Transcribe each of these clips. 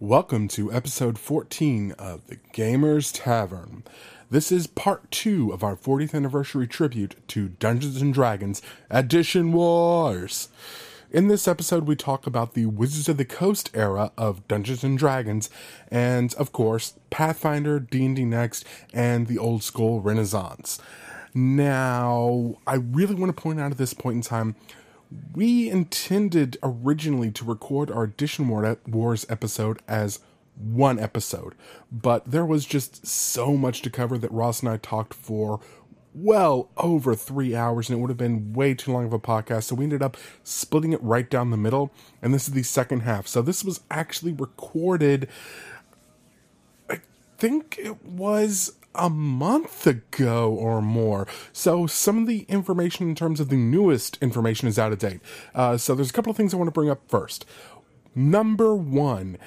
Welcome to episode 14 of The Gamers Tavern. This is part two of our 40th anniversary tribute to Dungeons and Dragons Edition Wars. In this episode, we talk about the Wizards of the Coast era of Dungeons and Dragons, and of course, Pathfinder, D&D Next, and the old school Renaissance. Now, I really want to point out at this point in time we intended originally to record our Edition Wars episode as one episode, but there was just so much to cover that Ross and I talked for well over three hours, and it would have been way too long of a podcast. So we ended up splitting it right down the middle, and this is the second half. So this was actually recorded, I think it was a month ago or more. So some of the information in terms of the newest information is out of date. Uh, so there's a couple of things I want to bring up first. Number one,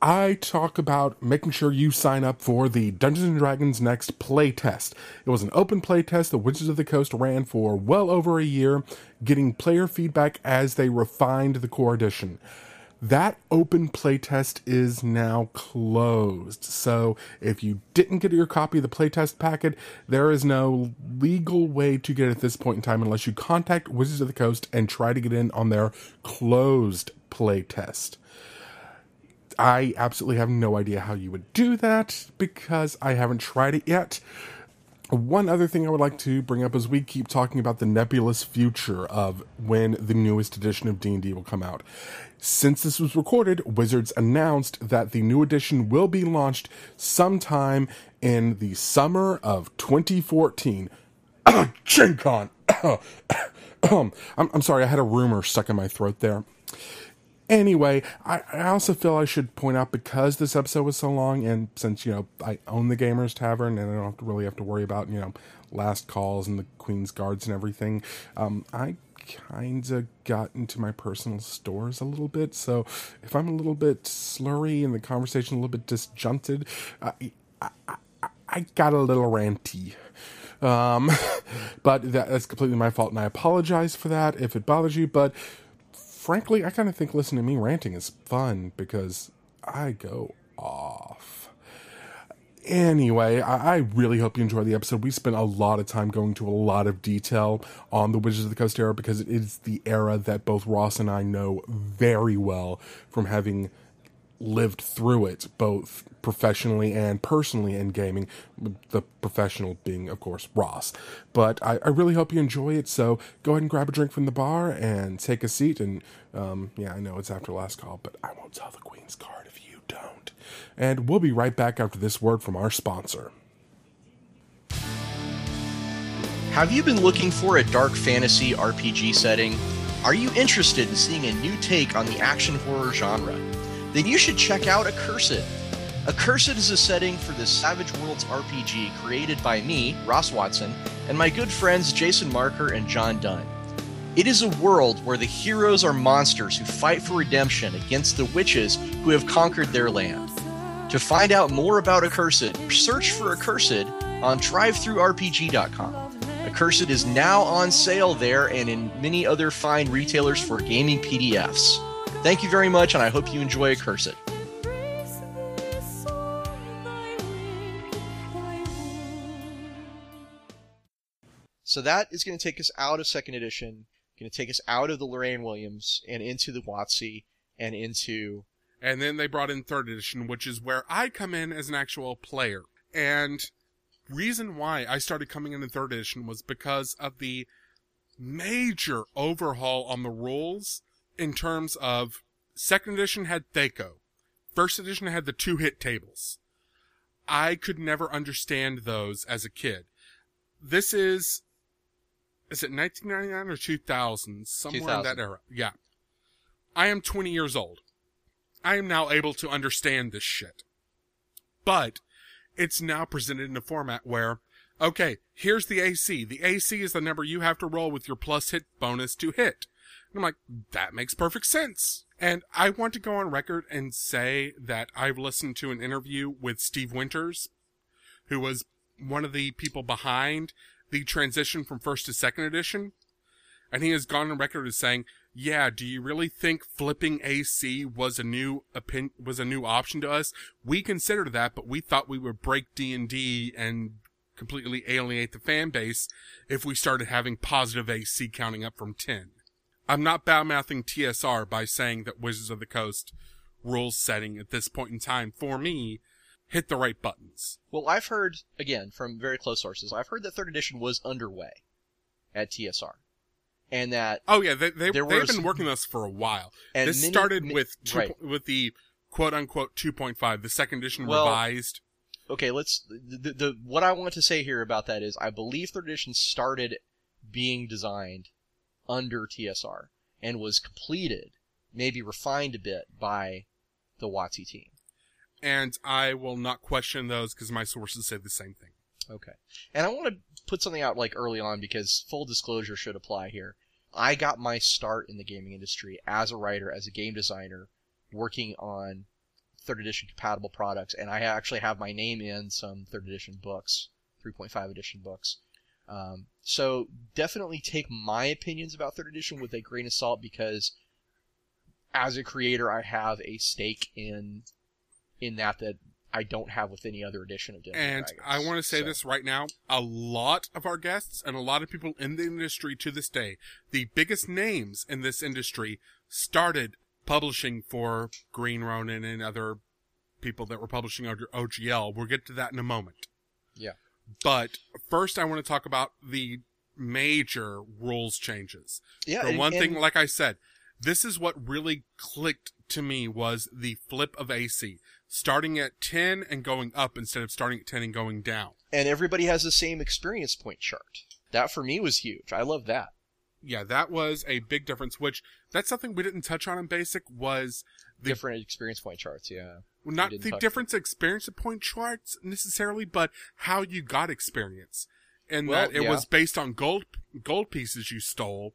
I talk about making sure you sign up for the Dungeons and Dragons Next playtest. It was an open playtest the Wizards of the Coast ran for well over a year, getting player feedback as they refined the core edition. That open playtest is now closed. So if you didn't get your copy of the playtest packet, there is no legal way to get it at this point in time unless you contact Wizards of the Coast and try to get in on their closed playtest. I absolutely have no idea how you would do that because I haven't tried it yet. One other thing I would like to bring up is we keep talking about the nebulous future of when the newest edition of D&D will come out. Since this was recorded, Wizards announced that the new edition will be launched sometime in the summer of 2014. Gen Con! I'm, I'm sorry, I had a rumor stuck in my throat there. Anyway, I, I also feel I should point out because this episode was so long, and since you know I own the Gamers Tavern and I don't have to really have to worry about you know last calls and the Queen's Guards and everything, um, I kind of got into my personal stores a little bit. So if I'm a little bit slurry and the conversation a little bit disjunted, I, I, I got a little ranty. Um, but that, that's completely my fault, and I apologize for that if it bothers you. But frankly, I kind of think listening to me ranting is fun because I go off. Anyway, I, I, really hope you enjoy the episode. We spent a lot of time going to a lot of detail on the Wizards of the Coast era because it is the era that both Ross and I know very well from having lived through it, both professionally and personally in gaming. The professional being, of course, Ross. But I, I, really hope you enjoy it. So go ahead and grab a drink from the bar and take a seat. And um, yeah, I know it's after last call, but I won't tell the Queen's card if you don't. And we'll be right back after this word from our sponsor. Have you been looking for a dark fantasy RPG setting? Are you interested in seeing a new take on the action horror genre? then you should check out Accursed. Accursed is a setting for the Savage Worlds RPG created by me, Ross Watson, and my good friends Jason Marker and John Dunn. It is a world where the heroes are monsters who fight for redemption against the witches who have conquered their land. To find out more about Accursed, search for Accursed on DriveThruRPG.com. Accursed is now on sale there and in many other fine retailers for gaming PDFs. Thank you very much, and I hope you enjoy Accursed. So that is going to take us out of second edition, going to take us out of the Lorraine Williams and into the WotC and into. And then they brought in third edition, which is where I come in as an actual player. And reason why I started coming in in third edition was because of the major overhaul on the rules in terms of second edition had THAC0. First edition had the two hit tables. I could never understand those as a kid. This is, is it 1999 or 2000? Somewhere 2000. in that era. Yeah. I am 20 years old. I am now able to understand this shit. But it's now presented in a format where, okay, here's the AC. The AC is the number you have to roll with your plus hit bonus to hit. And I'm like, that makes perfect sense. And I want to go on record and say that I've listened to an interview with Steve Winters, who was one of the people behind the transition from first to second edition. And he has gone on record as saying, yeah, do you really think flipping AC was a new opin- was a new option to us? We considered that, but we thought we would break D&D and completely alienate the fan base if we started having positive AC counting up from 10. I'm not bad-mouthing TSR by saying that Wizards of the Coast rules setting at this point in time for me hit the right buttons. Well, I've heard again from very close sources. I've heard that third edition was underway at TSR, and that Oh yeah, they, they they've been working on this for a while. and this many- started mi- with two, right. with the quote unquote 2.5, the second edition Well, revised. okay, let's the, the, the what I want to say here about that is I believe third edition started being designed under TSR and was completed, maybe refined a bit by the WotC team. and I will not question those because my sources say the same thing. Okay. And I want to put something out like early on because full disclosure should apply here. I got my start in the gaming industry as a writer, as a game designer, working on third edition compatible products, and I actually have my name in some third edition books, 3.5 edition books. Um, so definitely take my opinions about third edition with a grain of salt because as a creator, I have a stake in in that that I don't have with any other edition of Dungeons And Dragons. I want to say So- this right now. A lot of our guests and a lot of people in the industry to this day, the biggest names in this industry started publishing for Green Ronin and other people that were publishing under OGL. We'll get to that in a moment. Yeah. But first I want to talk about the major rules changes. Yeah, For and- one thing, like I said, this is what really clicked to me was the flip of AC. Starting at 10 and going up instead of starting at 10 and going down. and everybody has the same experience point chart. That for me was huge. I love that. Yeah, that was a big difference, which that's something we didn't touch on in basic was the, Different experience point charts. Yeah. not didn't the touch difference experience point charts necessarily, but how you got experience. And Well, that it yeah. was based on gold, gold pieces you stole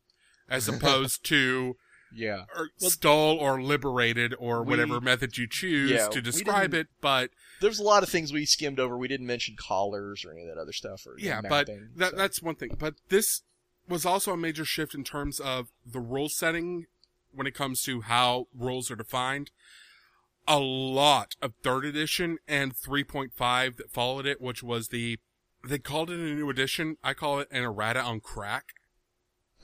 as opposed to Yeah. or Well- stole or liberated or We- whatever method you choose Yeah, to describe it, but There's a lot of things we skimmed over. We didn't mention collars or any of that other stuff. Or yeah, mapping, but that so. that's one thing. But this was also a major shift in terms of the rule setting when it comes to how rules are defined. A lot of third edition and 3.5 that followed it, which was the they called it a new edition. I call it an errata on crack.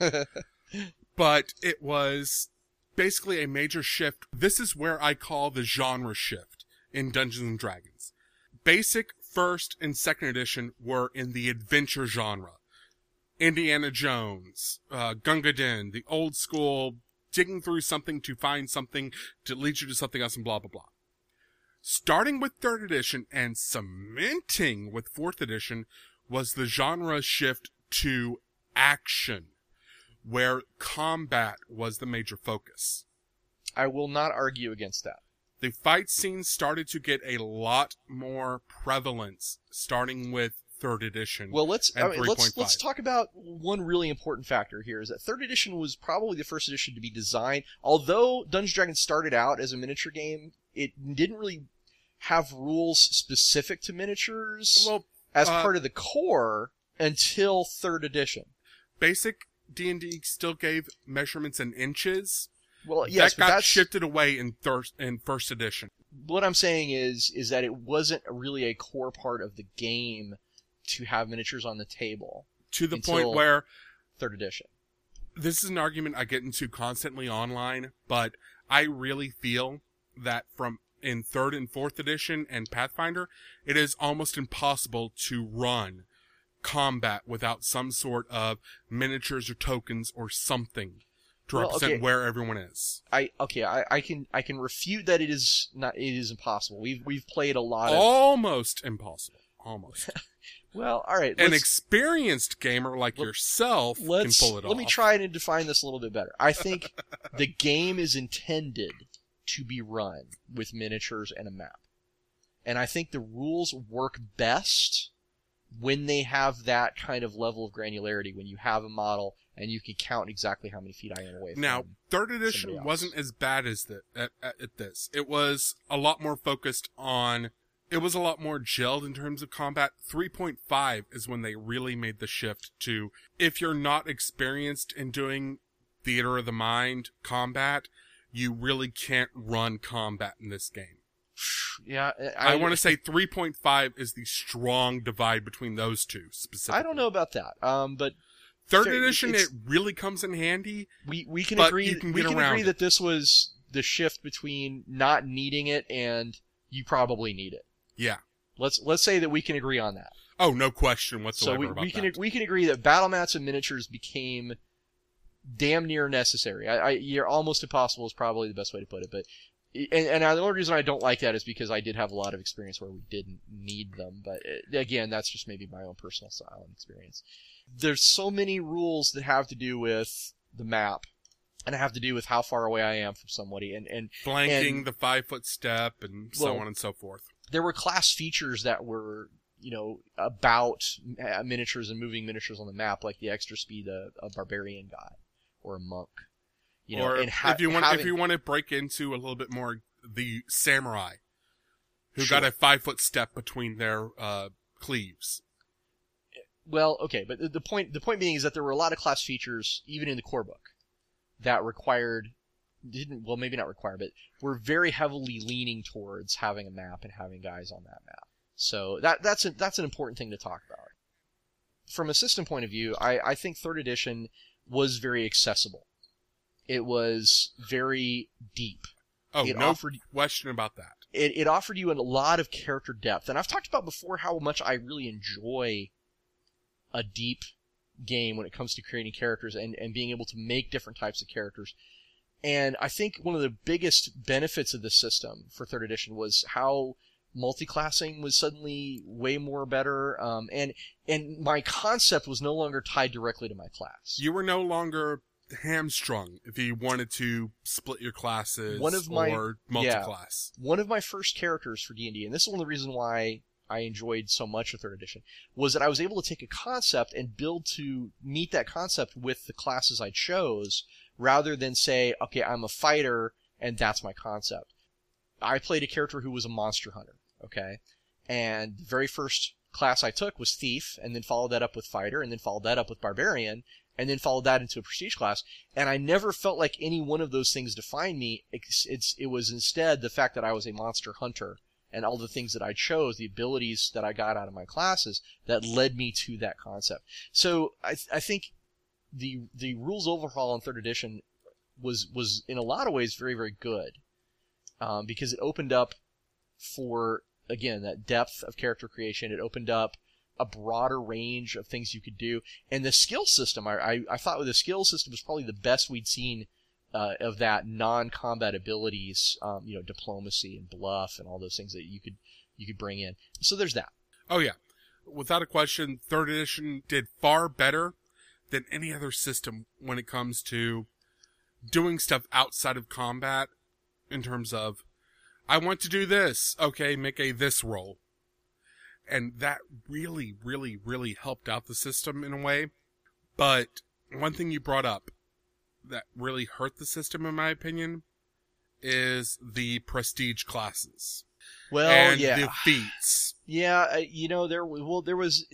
but it was basically a major shift. This is where I call the genre shift in Dungeons and Dragons. Basic first and second edition were in the adventure genre. Indiana Jones, uh, Gunga Din, the old school digging through something to find something to lead you to something else and blah, blah, blah. Starting with third edition and cementing with fourth edition was the genre shift to action, where combat was the major focus. I will not argue against that. The fight scenes started to get a lot more prevalence starting with third edition. Well, let's I mean, let's 3.5. let's talk about one really important factor here. Is that third edition was probably the first edition to be designed. Although Dungeons Dragons started out as a miniature game, it didn't really have rules specific to miniatures well, as uh, part of the core until third edition. basic D&D still gave measurements in inches. Well, yes, that but got shifted away in thir- in first edition. what I'm saying is is that it wasn't really a core part of the game to have miniatures on the table. To the point where Third edition. this is an argument I get into constantly online, but I really feel that from in third and fourth edition and Pathfinder, it is almost impossible to run combat without some sort of miniatures or tokens or something to Well, represent okay. where everyone is. I okay, I, I can I can refute that it is not it is impossible. We've we've played a lot of Almost impossible. Almost. well, all right. An experienced gamer like Let- yourself can pull it let off. Let me try and define this a little bit better. I think the game is intended to be run with miniatures and a map. And I think the rules work best when they have that kind of level of granularity when you have a model and you can count exactly how many feet I am away from Now, third edition wasn't as bad as the, at, at, at this. It was a lot more focused on. It was a lot more gelled in terms of combat. 3.5 is when they really made the shift to if you're not experienced in doing theater of the mind combat, you really can't run combat in this game. Yeah, I, want to say 3.5 is the strong divide between those two specifically. I don't know about that. Um, but Third edition, it really comes in handy. we we can agree can we can agree it. that this was the shift between not needing it and you probably need it. Yeah. Let's let's say that we can agree on that. Oh, no question So whatsoever we, about we can that. we can agree that battle mats and miniatures became damn near necessary. I, I you're almost impossible is probably the best way to put it, but and, and the only reason I don't like that is because I did have a lot of experience where we didn't need them. But uh, again, that's just maybe my own personal style and experience. There's so many rules that have to do with the map, and have to do with how far away I am from somebody, and and Flanking, and- the five foot step, and so Well- on and so forth. there were class features that were you know about uh, miniatures and moving miniatures on the map like the extra speed a, a barbarian guy or a monk you know or ha- if you want, having, if you want to break into a little bit more, the samurai, who Sure. got a five foot step between their uh, cleaves. well okay but the, the point the point being is that there were a lot of class features even in the core book that required didn't well maybe not require but were very heavily leaning towards having a map and having guys on that map so that that's a, that's an important thing to talk about from a system point of view I, I think third edition was very accessible it was very deep Oh, It no offered- question about that. it, it offered you a lot of character depth. And I've talked about before how much I really enjoy a deep game when it comes to creating characters and, and being able to make different types of characters. And I think one of the biggest benefits of this system for third edition was how multi-classing was suddenly way more better. Um, and, and my concept was no longer tied directly to my class. You were no longer hamstrung if you wanted to split your classes One of my- or multi-class. one of my first characters for D&D, and this is one of the reasons why I enjoyed so much of third edition, was that I was able to take a concept and build to meet that concept with the classes I chose, rather than say, okay, I'm a fighter and that's my concept. I played a character who was a monster hunter, okay? And the very first class I took was thief, and then followed that up with fighter, and then followed that up with barbarian, and then followed that into a prestige class. And I never felt like any one of those things defined me. It's, it's it was instead the fact that I was a monster hunter and all the things that I chose, the abilities that I got out of my classes that led me to that concept. So I I think the the rules overhaul in third edition was was in a lot of ways very very good um, because it opened up for again that depth of character creation. It opened up a broader range of things you could do, and the skill system. I I, I thought with the skill system was probably the best we'd seen uh, of that non-combat abilities. Um, you know, diplomacy and bluff and all those things that you could you could bring in. So there's that. Oh yeah, without a question, third edition did far better than any other system when it comes to doing stuff outside of combat. In terms of, I want to do this. Okay, make a this roll, and that really, really, really helped out the system in a way. But one thing you brought up that really hurt the system, in my opinion, is the prestige classes Well, and yeah. the feats. Yeah, uh, you know there well there was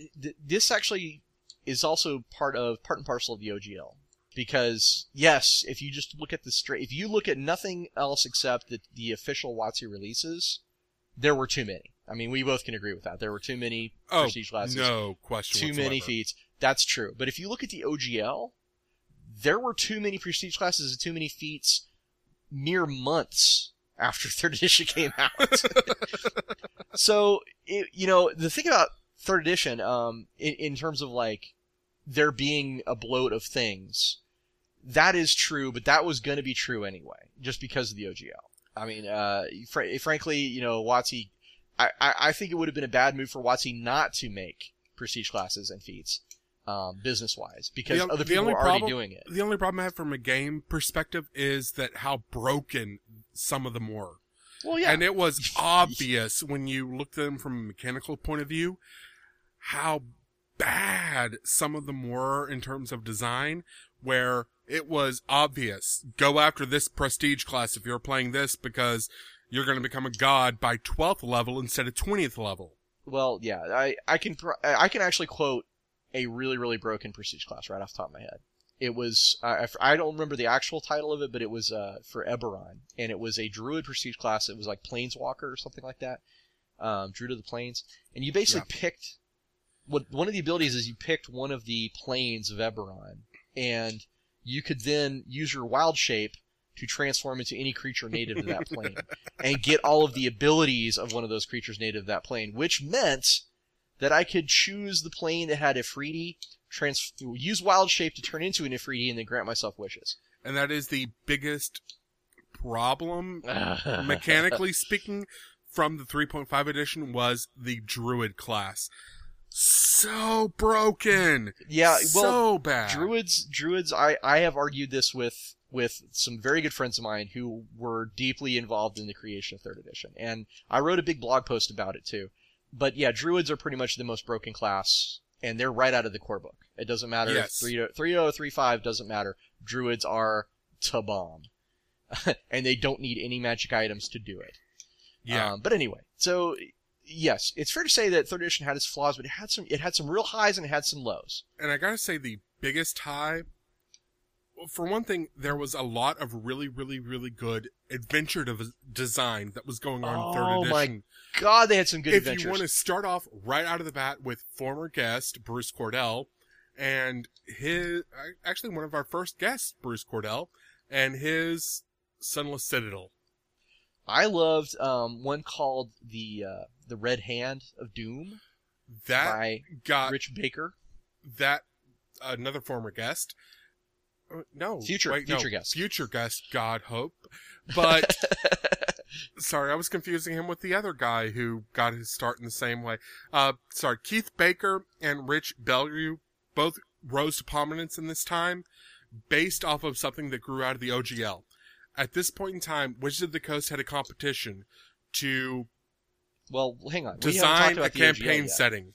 this actually is also part of part and parcel of the OGL because yes, if you just look at the straight if you look at nothing else except the, the official WotC releases, there were too many. I mean, we both can agree with that. There were too many Oh, prestige classes, no question. too many feats. That's true. But if you look at the OGL, there were too many prestige classes and too many feats mere months after third edition came out. so, it, you know, the thing about third edition, um, in, in terms of like there being a bloat of things, that is true, but that was going to be true anyway, just because of the OGL. I mean, uh, fr- frankly, you know, WotC, I, I, I think it would have been a bad move for WotC not to make prestige classes and feats, um, business wise, because The- other the people were already problem- doing it. The only problem I have from a game perspective is that how broken some of them were. Well, yeah. And it was obvious when you looked at them from a mechanical point of view how bad some of them were in terms of design, where it was obvious go after this prestige class if you're playing this because you're going to become a god by 12th level instead of 20th level. Well, yeah, I, I can, pr- I can actually quote a really, really broken prestige class right off the top of my head. It was uh, I don't remember the actual title of it, but it was uh, for Eberron, and it was a Druid prestige class. It was like Planeswalker or something like that, um, Druid of the Plains, and you basically picked what one of the abilities is you picked one of the planes of Eberron, and you could then use your wild shape to transform into any creature native to that plane and get all of the abilities of one of those creatures native to that plane, which meant that I could choose the plane that had efreeti, trans- use wild shape to turn into an efreeti, and then grant myself wishes. And that is the biggest problem, mechanically speaking, from the 3.5 edition was the Druid class. So broken. Yeah, well, so bad. druids druids i i have argued this with with some very good friends of mine who were deeply involved in the creation of third edition and i wrote a big blog post about it too but yeah druids are pretty much the most broken class and they're right out of the core book it doesn't matter Yes. 3035 doesn't matter druids are to bomb and they don't need any magic items to do it yeah. um, but anyway, so yes, it's fair to say that third edition had its flaws, but it had some it had some real highs and it had some lows. and I gotta say the biggest high. For one thing, there was a lot of really, really, really good adventure de- design that was going on in third Oh, my. God, they had some good if adventures. you want to start off right out of the bat with former guest Bruce Cordell and his actually one of our first guests, Bruce Cordell, and his Sunless Citadel. I loved um, one called the uh, the Red Hand of Doom That by got Rich Baker. that another former guest. Uh, No, Future- wait, no, future guest. future guest. God hope, but sorry, I was confusing him with the other guy who got his start in the same way. Uh, sorry, Keith Baker and Rich Bellew both rose to prominence in this time, based off of something that grew out of the OGL. At this point in time, Wizards of the Coast had a competition to well, hang on. Design a about the OGL campaign setting.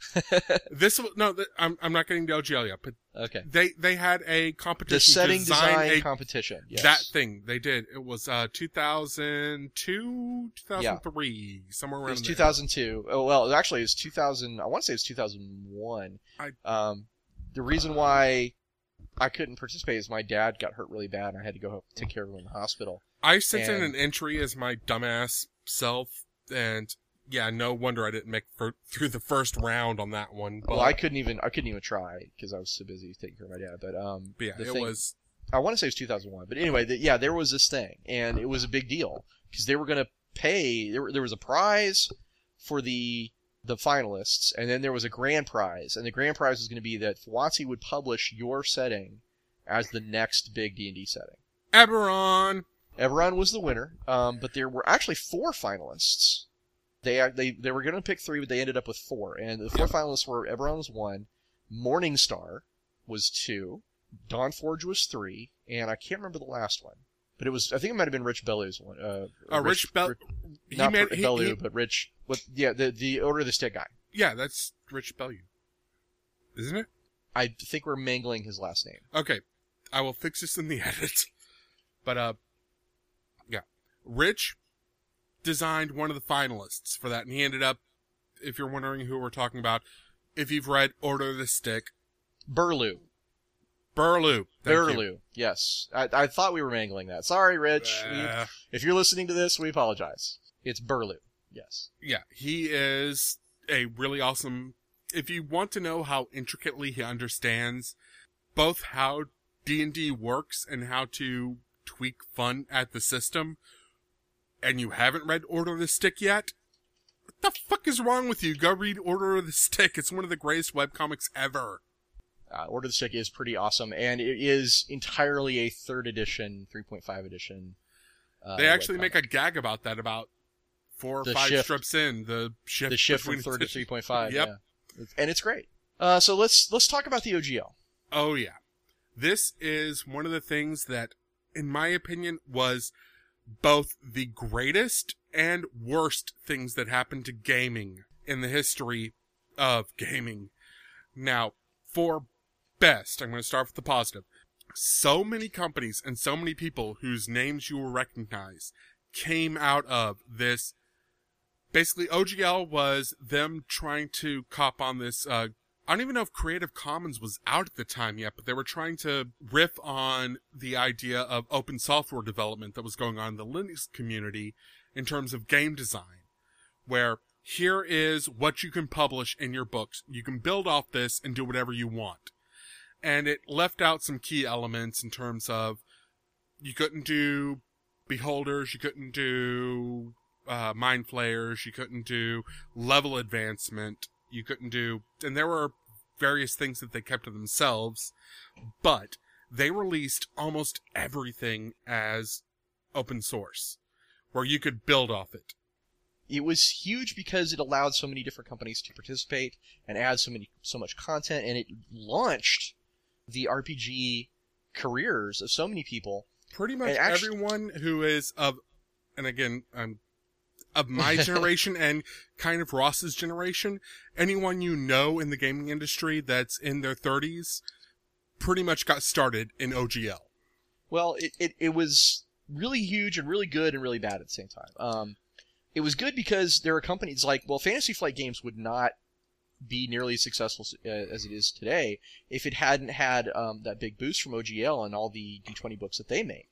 this no, I'm I'm not getting the OGL yet, but Okay. they they had a competition The setting design design a, competition. Yes. that thing. They did. It was uh 2002, 2003, somewhere around. It was there. 2002. Oh, well, actually, it was 2000. I want to say it was 2001. I- Um, the reason why I couldn't participate is my dad got hurt really bad, and I had to go take care of him in the hospital. I sent in an entry as my dumbass self, and yeah, no wonder I didn't make for, through the first round on that one. But, well, I couldn't even. I couldn't even try because I was so busy taking care of my dad. But um, but yeah, it thing- was I want to say it was 2001. But anyway, the, yeah, there was this thing, and it was a big deal because they were going to pay. There, there was a prize for the the finalists, and then there was a grand prize, and the grand prize was going to be that WotC would publish your setting as the next big D and D setting. Eberron. Everon was the winner, um, but there were actually four finalists. They they they were going to pick three, but they ended up with four, and the four finalists were Eberron was one, Morningstar was two, Dawnforge was three, and I can't remember the last one, but it was I think it might have been Rich Bellu's one. Uh, Uh, Rich Bell- He not made he, Bellew, he- but Rich. What? Yeah, the the Order of the Stick guy. yeah, that's Rich Bellew, isn't it? I think we're mangling his last name. Okay, I will fix this in the edit. But uh, yeah, Rich designed one of the finalists for that, and he ended up. If you're wondering who we're talking about, if you've read Order of the Stick, Burlew. Burlew. Thank you. Burlew. Yes, I, I thought we were mangling that. Sorry, Rich. We- Uh, If you're listening to this, we apologize. It's Burlew. Yes. yeah, he is a really awesome. If you want to know how intricately he understands both how D and D works and how to tweak fun at the system, and you haven't read Order of the Stick yet, what the fuck is wrong with you? Go read Order of the Stick. It's one of the greatest webcomics ever. Uh, Order of the Stick is pretty awesome, and it is entirely a third edition, 3.5 edition. Uh, they actually webcomic. make a gag about that about four or The five shift. strips in. The shift, the shift from third to 3.5. Yep. Yeah, and it's great. Uh, so let's let's talk about the OGL. Oh yeah. This is one of the things that, in my opinion, was both the greatest and worst things that happened to gaming in the history of gaming. Now, for best, I'm going to start with the positive. So many companies and so many people whose names you will recognize came out of this. Basically, OGL was them trying to cop on this uh, I don't even know if Creative Commons was out at the time yet, but they were trying to riff on the idea of open software development that was going on in the Linux community in terms of game design, where here is what you can publish in your books. You can build off this and do whatever you want. And it left out some key elements in terms of you couldn't do beholders, you couldn't do uh, mind flayers, you couldn't do level advancement, you couldn't do, and there were various things that they kept to themselves, but they released almost everything as open source, where you could build off it. It was huge because it allowed so many different companies to participate and add so many so much content, and it launched the RPG careers of so many people. Pretty much And actu- everyone who is of, and again, I'm of my generation and kind of Ross's generation, anyone you know in the gaming industry that's in their 30s pretty much got started in OGL. Well, it, it, it was really huge and really good and really bad at the same time. Um, it was good because there are companies like, well, Fantasy Flight Games would not be nearly as successful uh, as it is today if it hadn't had um, that big boost from OGL and all the D20 books that they made,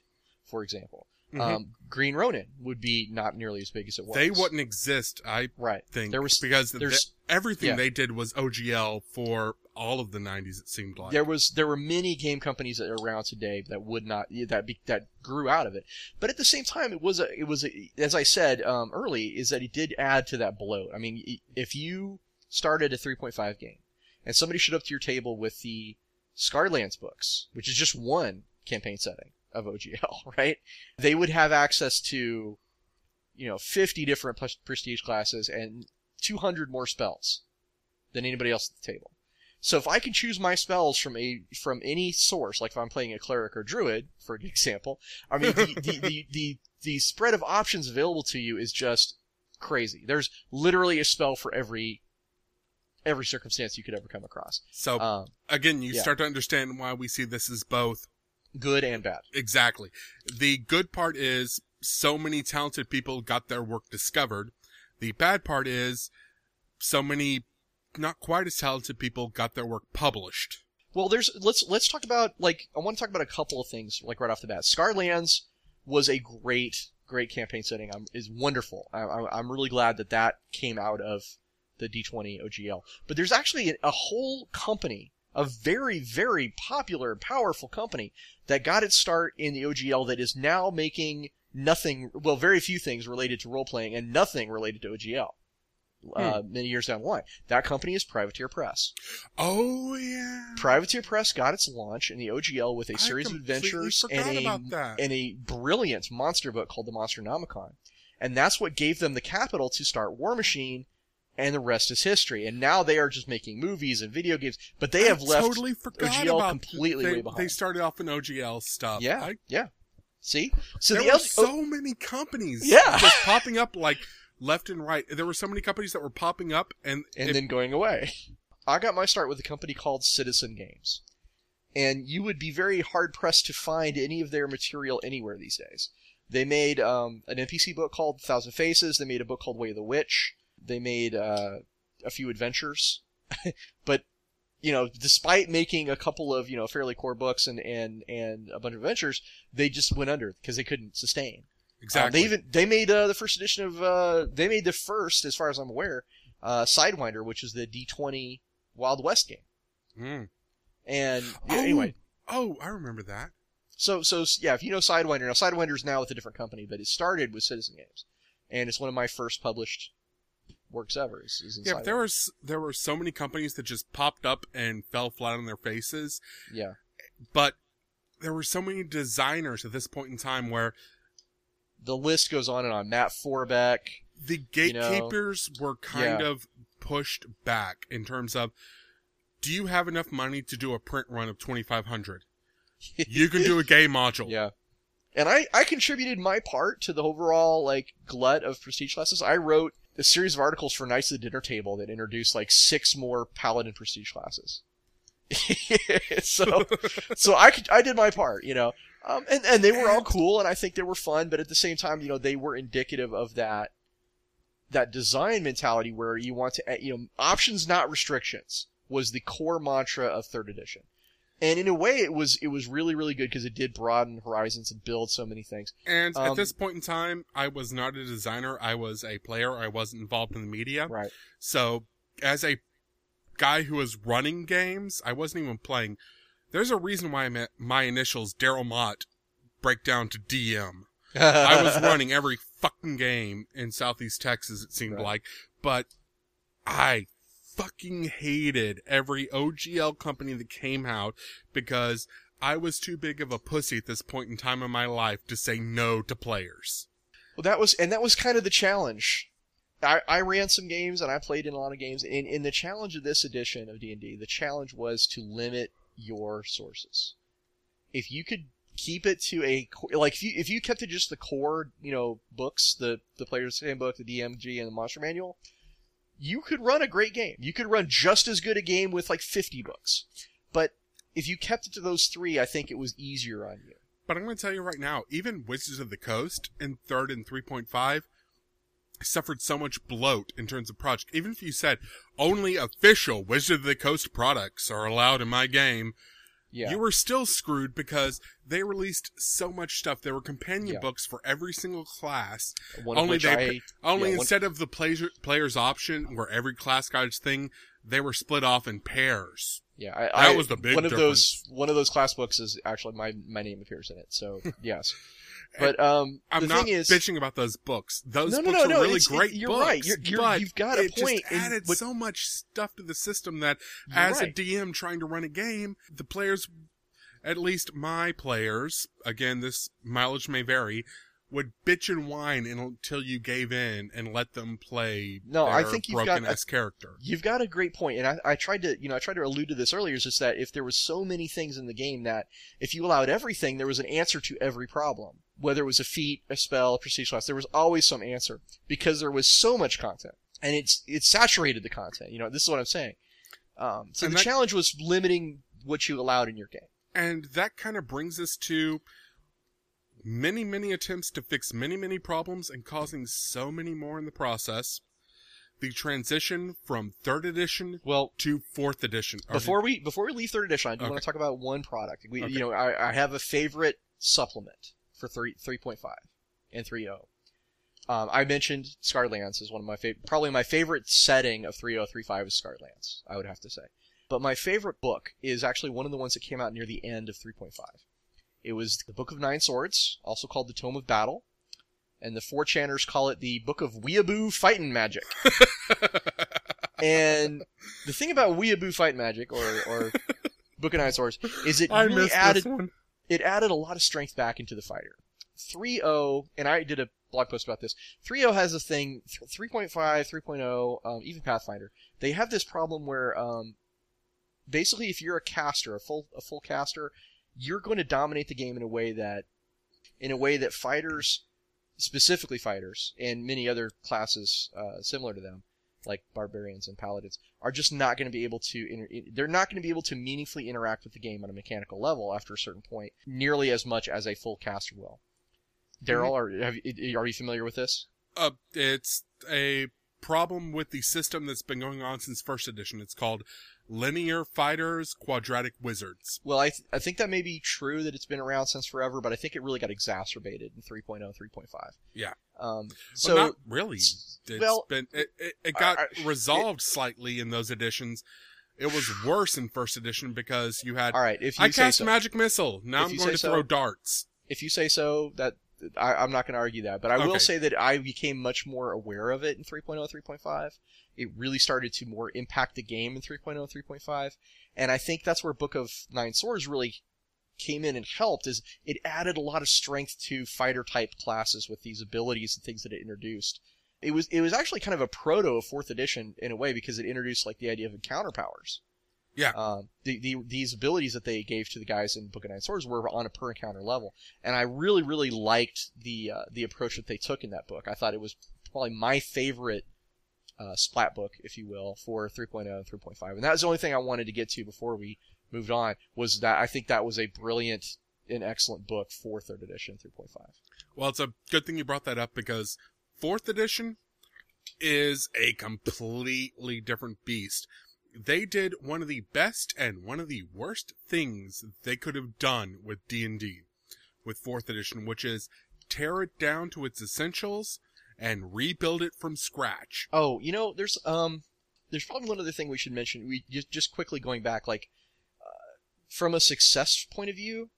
for example. Mhm. Um, Green Ronin would be not nearly as big as it was. They wouldn't exist, I Right. think, There was because the- everything yeah. they did was OGL for all of the 90s, it seemed like. there was there were many game companies that are around today that would not that be, that grew out of it. But at the same time, it was a it was a, as I said um, early is that it did add to that bloat. I mean, if you started a 3.5 game and somebody showed up to your table with the Scarred Lands books, which is just one campaign setting of OGL, right? They would have access to you know 50 different prestige classes and 200 more spells than anybody else at the table. So if I can choose my spells from a from any source, like if I'm playing a cleric or druid, for example, I mean the the, the, the the spread of options available to you is just crazy. There's literally a spell for every every circumstance you could ever come across. so, Um, again, you yeah. start to understand why we see this as both good and bad. Exactly. The good part is so many talented people got their work discovered. The bad part is so many not quite as talented people got their work published. Well, there's let's let's talk about like I want to talk about a couple of things like right off the bat. Scarred Lands was a great great campaign setting. I'm, is wonderful. I, I, I'm really glad that that came out of the D20 OGL. But there's actually a, a whole company, a very very popular, powerful company that got its start in the OGL that is now making nothing, well, very few things related to role playing and nothing related to OGL. Uh, many years down the line, that company is Privateer Press. Oh yeah. Privateer Press got its launch in the OGL with a I series of adventures and a, and a brilliant monster book called the Monsternomicon. And that's what gave them the capital to start Warmachine, and the rest is history. And now they are just making movies and video games, but they have left totally forgot OGL completely they, way behind. They started off in OGL stuff. yeah, I, yeah. See? So there the were L- so many companies Yeah. just popping up like left and right. There were so many companies that were popping up and, and it- then going away. I got my start with a company called Citizen Games. And you would be very hard pressed to find any of their material anywhere these days. They made um, an NPC book called Thousand Faces. They made a book called Way of the Witch. They made uh, a few adventures. but, you know, despite making a couple of, you know, fairly core books and, and, and a bunch of adventures, they just went under because they couldn't sustain. exactly. Uh, they even they made uh, the first edition of uh, they made the first, as far as I'm aware, uh, Sidewinder, which is the D20 Wild West game. Mm. And yeah, Oh. anyway, Oh, I remember that. so so yeah, if you know Sidewinder, now Sidewinder is now with a different company, but it started with Citizen Games, and it's one of my first published works ever. Is, Yeah, there was there were so many companies that just popped up and fell flat on their faces. yeah, but there were so many designers at this point in time where the list goes on and on. Matt Forbeck, the You know, gatekeepers were kind yeah. of pushed back in terms of do you have enough money to do a print run of 2500 you can do a game module Yeah. And I, I contributed my part to the overall like glut of prestige classes. I wrote a series of articles for Knights of the Dinner Table that introduced like six more paladin prestige classes. so so I could, I did my part, you know. Um, and, and they were all cool and I think they were fun, but at the same time, you know, they were indicative of that that design mentality where you want to, uh, you know, options not restrictions was the core mantra of third edition. And in a way, it was it was really really good because it did broaden horizons and build so many things. And at Um, this point in time, I was not a designer. I was a player. I wasn't involved in the media. Right. So, as a guy who was running games, I wasn't even playing. There's a reason why my, my initials, Daryl Mott, break down to DM. I was running every fucking game in Southeast Texas, it seemed Right. like, but I fucking hated every OGL company that came out because I was too big of a pussy at this point in time in my life to say no to players. Well, that was and that was kind of the challenge. I, I ran some games and I played in a lot of games. In in the challenge of this edition of D and D, the challenge was to limit your sources. If you could keep it to a like if you if you kept it just the core, you know, books, the the player's handbook, the DMG, and the monster manual, you could run a great game. You could run just as good a game with like 50 books. But if you kept it to those three, I think it was easier on you. But I'm going to tell you right now, even Wizards of the Coast in third and 3.5 suffered so much bloat in terms of project. Even if you said only official Wizards of the Coast products are allowed in my game, Yeah. you were still screwed because they released so much stuff. There were companion Yeah. books for every single class. One only they- I Only Yeah, one- instead of the player, player's option where every class got its thing, they were split off in pairs. Yeah, I, I, was the big one of difference. those one of those class books is actually my my name appears in it. So yes, but um, I'm the not thing is, bitching about those books. Those No, no, books no, are no, really it's- it- great you're books. right. But you've got a it point Just in added so much stuff to the system that, as right. a DM trying to run a game, the players, at least my players, again, this mileage may vary, would bitch and whine until you gave in and let them play No, I think you've got a- character. you've got a great point, and I, I tried to you know I tried to allude to this earlier. Is just that if there was so many things in the game that if you allowed everything, there was an answer to every problem. Whether it was a feat, a spell, a prestige class, there was always some answer because there was so much content, and it's it saturated the content. You know, this is what I'm saying. Um, so And the that- challenge was limiting what you allowed in your game. And that kind of brings us to many, many attempts to fix many, many problems and causing so many more in the process. The transition from third edition Well, to fourth edition. Or Before we before we leave third edition, I do want to talk about one product. We, Okay. you know, I, I have a favorite supplement for three three point five and three zero. Um, I mentioned Scarred Lands is one of my favorite, probably my favorite setting of 3035 is Scarred Lands, I would have to say. But my favorite book is actually one of the ones that came out near the end of 3.5. It was the Book of Nine Swords, also called the Tome of Battle, and the four chanters call it the Book of Weeaboo Fightin' Magic. and the thing about Weeaboo Fight Magic, or, or Book of Nine Swords, is it I really added. It added a lot of strength back into the fighter. 3.0, and I did a blog post about this. 3.0 has a thing, 3.5, 3.0, um, even Pathfinder. They have this problem where, um, basically, if you're a caster, a full a full caster, you're going to dominate the game in a way that, in a way that fighters, specifically fighters, and many other classes uh, similar to them, like barbarians and paladins, are just not going to be able to. Inter- they're not going to be able to meaningfully interact with the game on a mechanical level after a certain point, nearly as much as a full caster will. Daryl, are have you, are you familiar with this? Uh, it's a problem with the system that's been going on since first edition. It's called Linear Fighters Quadratic Wizards. Well, I th- I think that may be true that it's been around since forever, but I think it really got exacerbated in 3.0, 3.5. Yeah. Um. So So not really. It's well, been it, it, it got I- I- resolved slightly in those editions. It was worse in first edition because you had all right. If you I cast so. magic missile. Now If I'm going to so. throw darts. if you say so, that I, I'm not going to argue that, but I will say that I became much more aware of it in 3.0, 3.5. It really started to more impact the game in 3.0, 3.5, and I think that's where Book of Nine Swords really came in and helped. Is it added a lot of strength to fighter type classes with these abilities and things that it introduced. It was it was actually kind of a proto of fourth edition in a way because it introduced like the idea of encounter powers. Yeah. Um, the, the these abilities that they gave to the guys in Book of Nine Swords were on a per encounter level, and I really really liked the uh, the approach that they took in that book. I thought it was probably my favorite uh, splat book, if you will, for 3.0 and 3.5, and that was the only thing I wanted to get to before we moved on. Was that I think that was a brilliant and excellent book for third edition 3.5. Well, it's a good thing you brought that up because fourth edition is a completely different beast. They did one of the best and one of the worst things they could have done with D&D with 4th edition, which is tear it down to its essentials and rebuild it from scratch. Oh, you know, there's um, there's probably one other thing we should mention. We just just quickly going back, like uh, from a success point of view,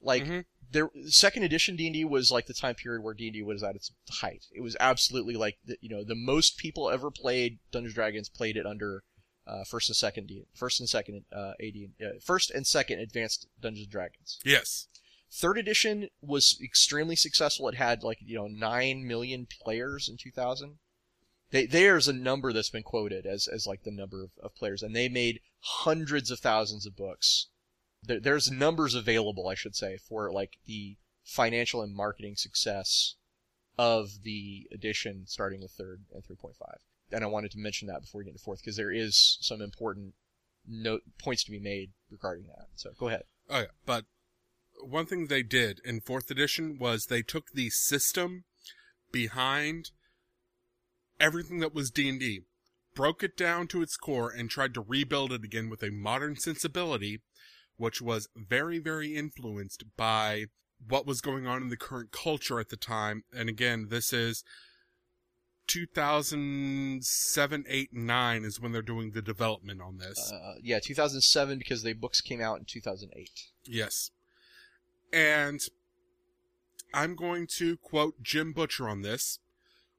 like Mhm. there second edition D and D was like the time period where D and D was at its height. It was absolutely like the, you know the most people ever played Dungeons Dragons played it under uh, first and second first and second uh, AD, uh, first and second advanced Dungeons and Dragons. Yes. Third edition was extremely successful. It had like you know nine million players in 2000. They, there's a number that's been quoted as, as like the number of, of players, and they made hundreds of thousands of books. There, there's numbers available, I should say, for like the financial and marketing success of the edition starting with third and 3.5. And I wanted to mention that before we get into fourth because there is some important note points to be made regarding that. So go ahead. Oh yeah, but one thing they did in fourth edition was they took the system behind everything that was D&D, broke it down to its core and tried to rebuild it again with a modern sensibility, which was very, very influenced by what was going on in the current culture at the time. And again, this is 2007, 8, 9 is when they're doing the development on this. Uh, yeah, 2007 because the books came out in 2008. Yes. And I'm going to quote Jim Butcher on this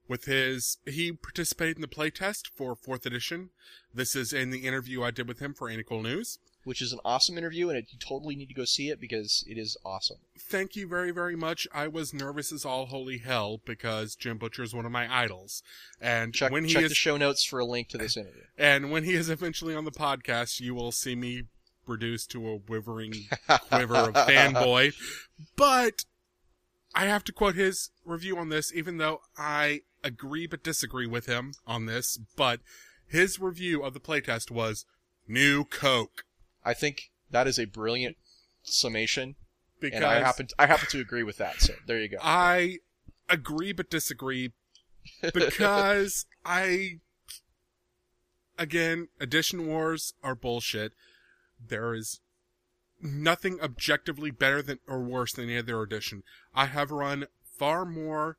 with his, he participated in the playtest for fourth edition. This is in the interview I did with him for Anical News. Which is an awesome interview, and it, you totally need to go see it because it is awesome. Thank you very, very much. I was nervous as all holy hell because Jim Butcher is one of my idols. And Check, when he check is, the show notes for a link to this interview. and when he is eventually on the podcast, you will see me reduced to a withering quiver of fanboy. But I have to quote his review on this, even though I agree but disagree with him on this. But his review of the playtest was new Coke. I think that is a brilliant summation, Because and I happen to, I happen to agree with that. So there you go. I agree but disagree because I again, edition wars are bullshit. There is nothing objectively better than or worse than any other edition. I have run far more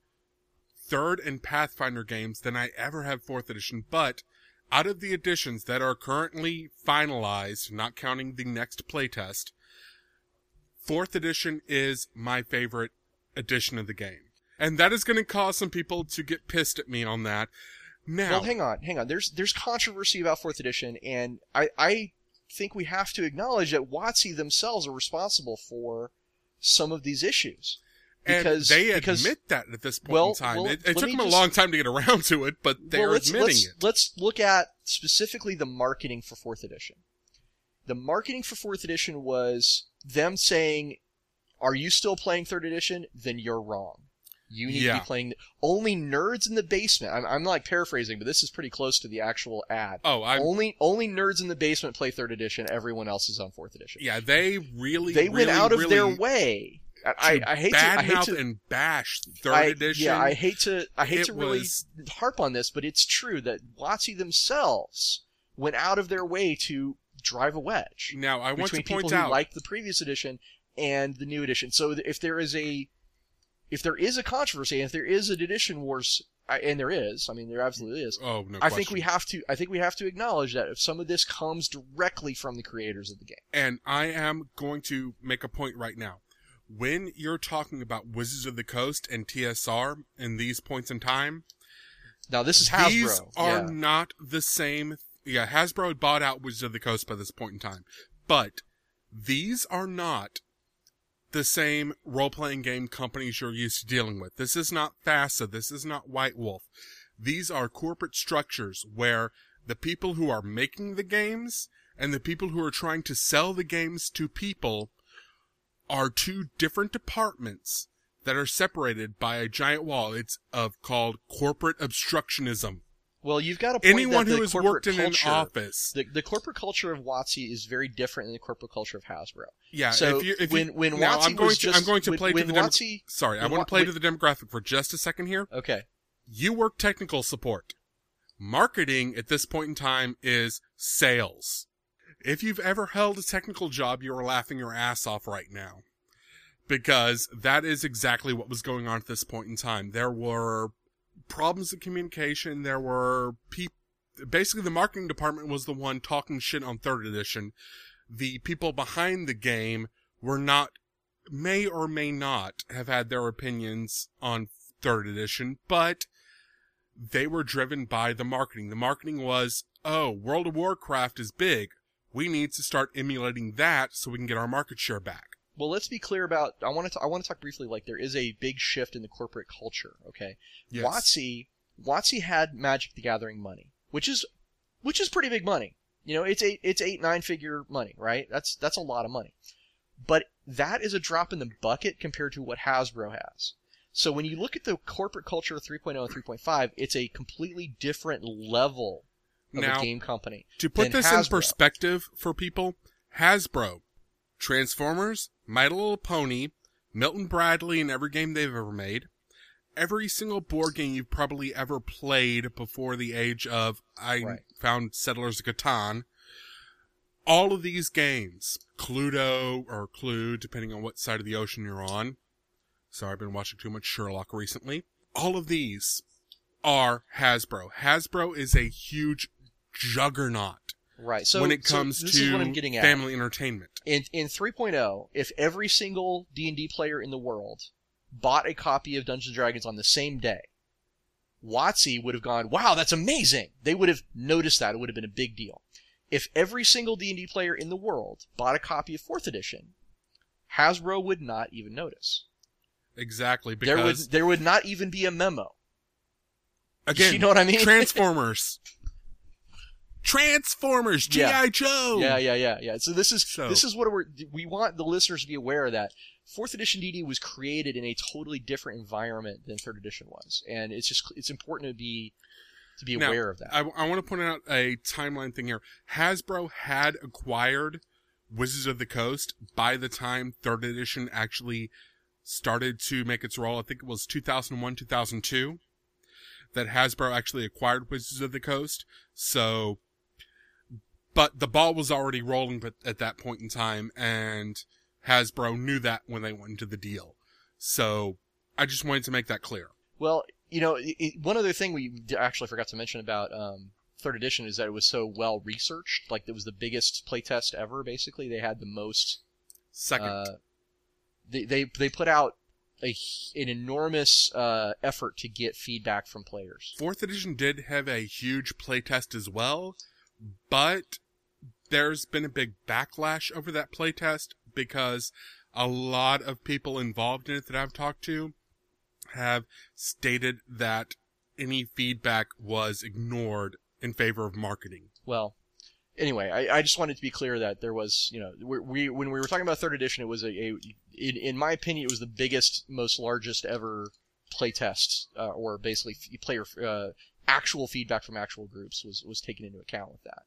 third and Pathfinder games than I ever have fourth edition, but out of the editions that are currently finalized, not counting the next playtest, fourth edition is my favorite edition of the game. And that is going to cause some people to get pissed at me on that. Now, Well, hang on, hang on. There's there's controversy about fourth edition, and I I think we have to acknowledge that WotC themselves are responsible for some of these issues. And because- they because- admit that at this point Well, in time. well, it it took them a just- long time to get around to it, but they're well, let's, admitting let's, it. Let's look at specifically the marketing for fourth edition. The marketing for fourth edition was them saying, "Are you still playing third edition? Then you're wrong. You need to be playing only nerds in the basement." I'm, I'm like paraphrasing, but this is pretty close to the actual ad. Oh, I only only nerds in the basement play third edition. Everyone else is on fourth edition. yeah, they really they went out of really their way. I, I, hate to. I hate to and bash third I, edition. Yeah, I hate to I hate to really was- harp on this, but it's true that WotC themselves went out of their way to drive a wedge now I want between to point people out who like the previous edition and the new edition. So if there is a if there is a controversy, and if there is an edition wars, and there is, I mean there absolutely is. Oh no! I think we have to. I think we have to acknowledge that if some of this comes directly from the creators of the game. and I am going to make a point right now. When you're talking about Wizards of the Coast and TSR in these points in time, Now this is Hasbro. these are yeah. not the same. Yeah, Hasbro had bought out Wizards of the Coast by this point in time, but these are not the same role-playing game companies you're used to dealing with. This is not FASA. This is not White Wolf. These are corporate structures where the people who are making the games and the people who are trying to sell the games to people are two different departments that are separated by a giant wall. It's of called corporate obstructionism. Well, you've got a point Anyone that the who has worked in culture, an office, the, the corporate culture of WotC is very different than the corporate culture of Hasbro. yeah. so if you, if when you, when now WotC I'm going to just, I'm going to play when to the WotC, sorry, I want to play to the demographic for just a second here. okay, You work technical support. Marketing at this point in time is sales. If you've ever held a technical job, you are laughing your ass off right now. Because that is exactly what was going on at this point in time. There were problems in communication. There were people, basically the marketing department was the one talking shit on third edition. The people behind the game were not, may or may not have had their opinions on third edition, but they were driven by the marketing. The marketing was, oh, World of Warcraft is big. We need to start emulating that so we can get our market share back. Well, let's be clear about. I want to. I want to talk briefly. Like there is a big shift in the corporate culture. Okay, Yes. WotC WotC had Magic the Gathering money, which is which is pretty big money. You know, it's eight it's eight nine figure money, right? That's that's a lot of money. But that is a drop in the bucket compared to what Hasbro has. So when you look at the corporate culture of 3.0 and 3.5, it's a completely different level of Now, a game company. To put this in perspective for people, Hasbro, Transformers, My Little Pony, Milton Bradley in every game they've ever made, every single board game you've probably ever played before the age of I Right. found Settlers of Catan, all of these games, Cluedo or Clue, depending on what side of the ocean you're on. Sorry, I've been watching too much Sherlock recently. All of these are Hasbro. Hasbro is a huge juggernaut Right. So when it so comes this is what I'm to getting at. family entertainment. in in 3.0 if every single d&d player in the world bought a copy of dungeons and dragons on the same day WotC would have gone wow that's amazing. They would have noticed that. It would have been a big deal. If every single d&d player in the world bought a copy of 4th edition hasbro would not even notice. Exactly, there would because there would not even be a memo. Again, you know what i mean? Transformers, Transformers, GI Yeah. Joe. Yeah, yeah, yeah, yeah. So this is So- this is what we're we want the listeners to be aware of that fourth edition DD was created in a totally different environment than third edition was, and it's just it's important to be to be Now, aware of that. I, I want to point out a timeline thing here. Hasbro had acquired Wizards of the Coast by the time third edition actually started to make its role. I think it was 2001, 2002 that Hasbro actually acquired Wizards of the Coast. So, but the ball was already rolling at that point in time and Hasbro knew that when they went into the deal. So I just wanted to make that clear. Well, you know, it, one other thing we actually forgot to mention about um, third edition is that it was so well researched. Like it was the biggest playtest ever. Basically, they had the most. Second. Uh, they they they put out a, an enormous uh, effort to get feedback from players. Fourth edition did have a huge playtest as well, but there's been a big backlash over that playtest because a lot of people involved in it that I've talked to have stated that any feedback was ignored in favor of marketing. Well, anyway, I, I just wanted to be clear that there was, you know, we, we when we were talking about third edition, it was a, a in, in my opinion, it was the biggest, most largest ever playtest, uh, or basically player uh, actual feedback from actual groups was was taken into account with that.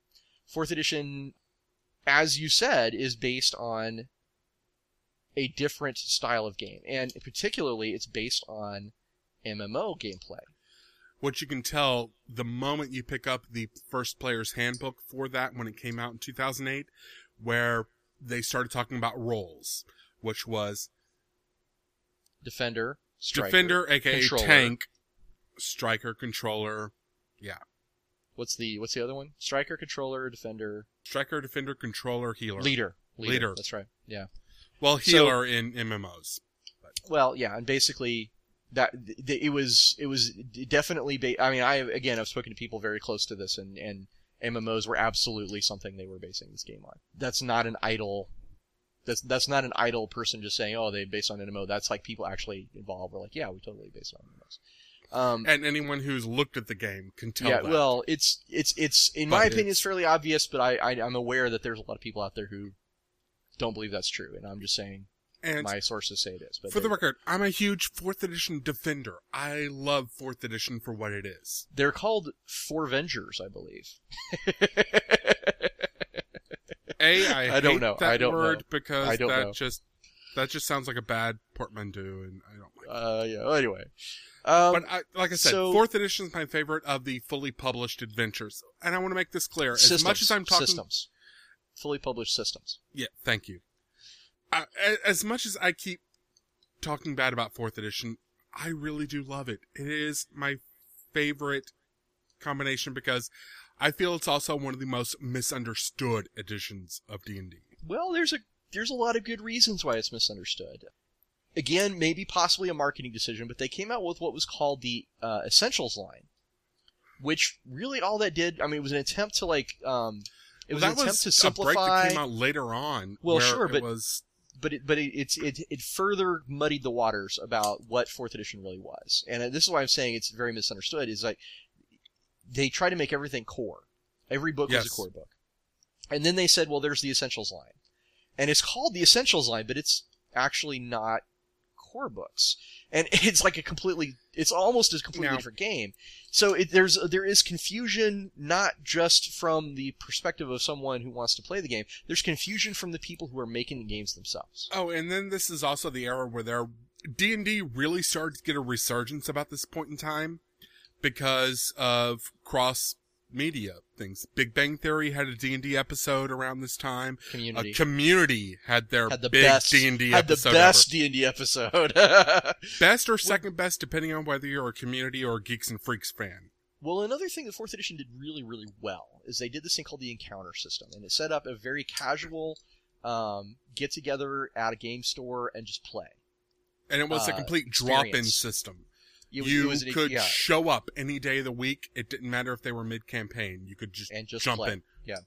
Fourth edition, as you said, is based on a different style of game, and particularly, it's based on MMO gameplay. What you can tell the moment you pick up the first player's handbook for that when it came out in 2008, where they started talking about roles, which was Defender, striker, defender, aka controller. tank, striker, controller, Yeah. What's the what's the other one? Striker, controller, defender, striker, defender, controller, healer. leader. Leader. That's right. Yeah. Well, So- healer in MMOs. Well, yeah, and basically that th- th- it was it was definitely. Ba- I mean, I again I've spoken to people very close to this, and and MMOs were absolutely something they were basing this game on. That's not an idle. That's that's not an idle person just saying, oh, they based on MMO. That's like people actually involved were like, yeah, we totally based on MMOs. Um, And anyone who's looked at the game can tell yeah, that. well, it's it's it's in But my opinion, it's- fairly obvious, but I, I I'm aware that there's a lot of people out there who don't believe that's true, and I'm just saying and my sources say it is. But for the record, I'm a huge 4th edition defender. I love 4th edition for what it is. they're called Forvengers, I believe. A, I, I don't know. I don't word know. because I don't that know. just that just sounds like a bad portmanteau, and I don't like. Uh, yeah. Well, anyway, um, but I, like I said, so- fourth edition is my favorite of the fully published adventures, and I want to make this clear. As much as I'm talking, systems, fully published systems. yeah, thank you. I, as much as I keep talking bad about fourth edition, I really do love it. It is my favorite combination because I feel it's also one of the most misunderstood editions of D and D. Well, there's a there's a lot of good reasons why it's misunderstood. Again, maybe possibly a marketing decision, but they came out with what was called the uh, Essentials line, which really all that did. I mean, it was an attempt to like. Um, it was that an attempt to was simplify. a break that came out later on. Well, sure, it but- was but it but it, it's it it further muddied the waters about what fourth edition really was, and this is why I'm saying it's very misunderstood. Is like they try to make everything core. Every book was Yes. a core book, and then they said, well, there's the essentials line, and it's called the essentials line, but it's actually not core books, and it's like a completely it's almost a completely Now- different game. So it, there's there is confusion not just from the perspective of someone who wants to play the game. There's confusion from the people who are making the games themselves. Oh, and then this is also the era where their D and D really started to get a resurgence about this point in time because of cross media things. Big Bang Theory had a D and D episode around this time. Community A community had their had the big best D and D had the episode best D and D episode. ever. Best or second best, depending on whether you're a community or a Geeks and Freaks fan. well, another thing that fourth edition did really really well is they did this thing called the encounter system, and it set up a very casual um, get together at a game store and just play. And it was a Uh, complete drop-in system. It was- it you an- could yeah, show up any day of the week. It didn't matter if they were mid-campaign. You could just, and just jump play. in. Yeah.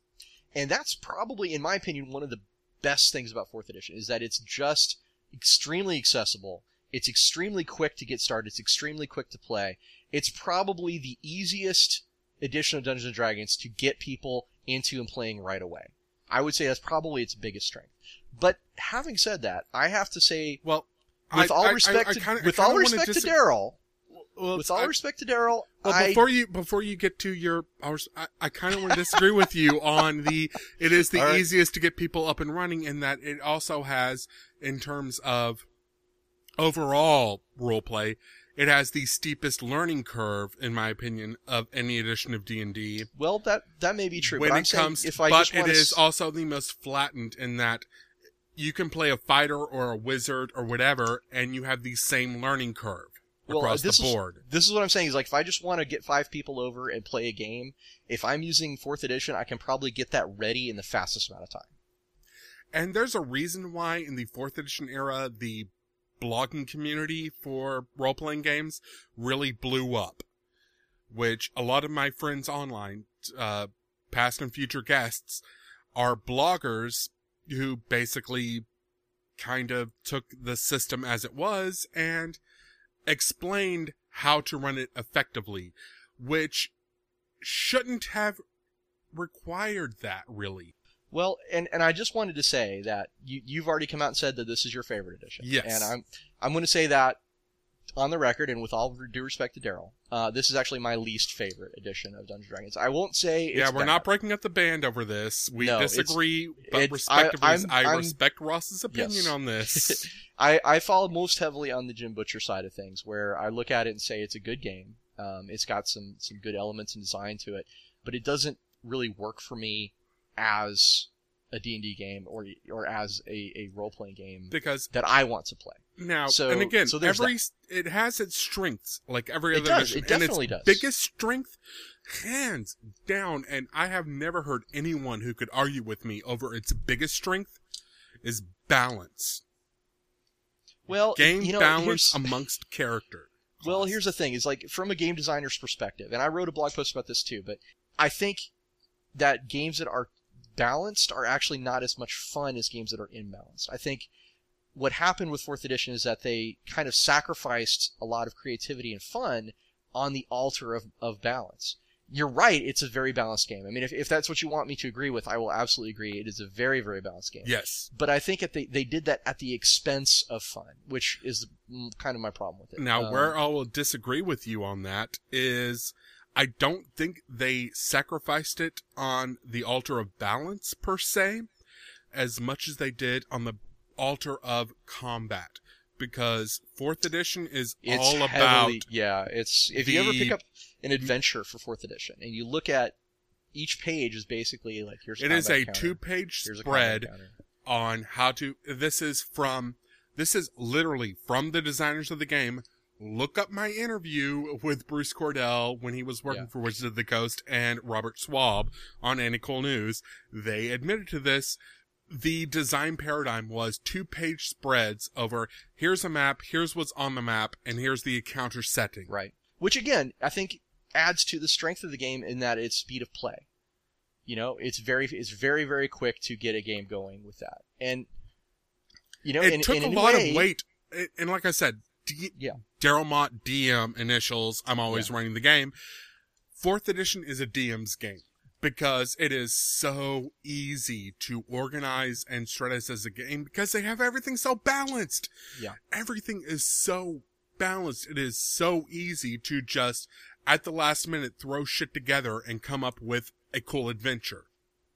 And that's probably, in my opinion, one of the best things about fourth edition is that it's just extremely accessible. It's extremely quick to get started. It's extremely quick to play. It's probably the easiest edition of Dungeons and Dragons to get people into and playing right away. I would say that's probably its biggest strength. But having said that, I have to say, Well, with I- all I- I- respect, I to, kinda- I with all respect dis- to Daryl, well, with all I- respect to Daryl, Well, I before you before you get to your, I, I kind of want to disagree with you on the. It is the right. easiest to get people up and running, in that it also has, in terms of overall role play, it has the steepest learning curve, in my opinion, of any edition of D and D. well, that that may be true. When it comes, if I but it want also the most flattened in that you can play a fighter or a wizard or whatever, and you have the same learning curve Well, across this the is- this is what I'm saying is like if I just want to get five people over and play a game, if I'm using fourth edition, I can probably get that ready in the fastest amount of time. And there's a reason why in the fourth edition era, the blogging community for role playing games really blew up. Which a lot of my friends online, uh, past and future guests, are bloggers who basically kind of took the system as it was and explained how to run it effectively, which shouldn't have required that really. Well, and, and I just wanted to say that you you've already come out and said that this is your favorite edition. Yes. And I'm I'm going to say that on the record and with all due respect to Daryl, uh, this is actually my least favorite edition of Dungeons and Dragons. I won't say it's yeah, we're bad. not breaking up the band over this. We No, it's- disagree, but it's- respectively, I- I, I'm- I'm- respect Ross's opinion Yes. on this. I, I fall most heavily on the Jim Butcher side of things, where I look at it and say it's a good game. Um, it's got some some good elements and design to it, but it doesn't really work for me as a D&D game or or as a, a role playing game because that I want to play. Now, So- and again, so every it has its strengths, like every other It does, edition, it definitely and its does. biggest strength, hands down, and I have never heard anyone who could argue with me over its biggest strength is balance, Well, game you know, balance amongst character. Well, here's the thing: is like from a game designer's perspective, and I wrote a blog post about this too. But I think that games that are balanced are actually not as much fun as games that are imbalanced. I think what happened with fourth edition is that they kind of sacrificed a lot of creativity and fun on the altar of, of balance. You're right; it's a very balanced game. I mean, if, if that's what you want me to agree with, I will absolutely agree. It is a very, very balanced game yes. but I think that they, they did that at the expense of fun, which is kind of my problem with it. Now, Um, where I will disagree with you on that is I don't think they sacrificed it on the altar of balance per se, as much as they did on the altar of combat. because fourth edition is It's all about yeah. It's if you ever pick up an adventure for fourth edition and you look at each page is basically like here's it is a counter, two-page here's spread on how to this is from this is literally from the designers of the game look up my interview with bruce cordell when he was working Yeah. for wizards of the coast and robert Schwalb on Annie Cole news they admitted to this the design paradigm was two page spreads over here's a map here's what's on the map and here's the encounter setting Right. Which again, I think adds to the strength of the game in that its speed of play. You know, it's very it's very very quick to get a game going with that. And you know, it in, took in a a lot way, of weight and- like i said D- Yeah. daryl mott dm initials i'm always running the game fourth edition is a dm's game because it is so easy to organize and strategize as a game because they have everything so balanced Yeah. everything is so balanced it is so easy to just at the last minute throw shit together and come up with a cool adventure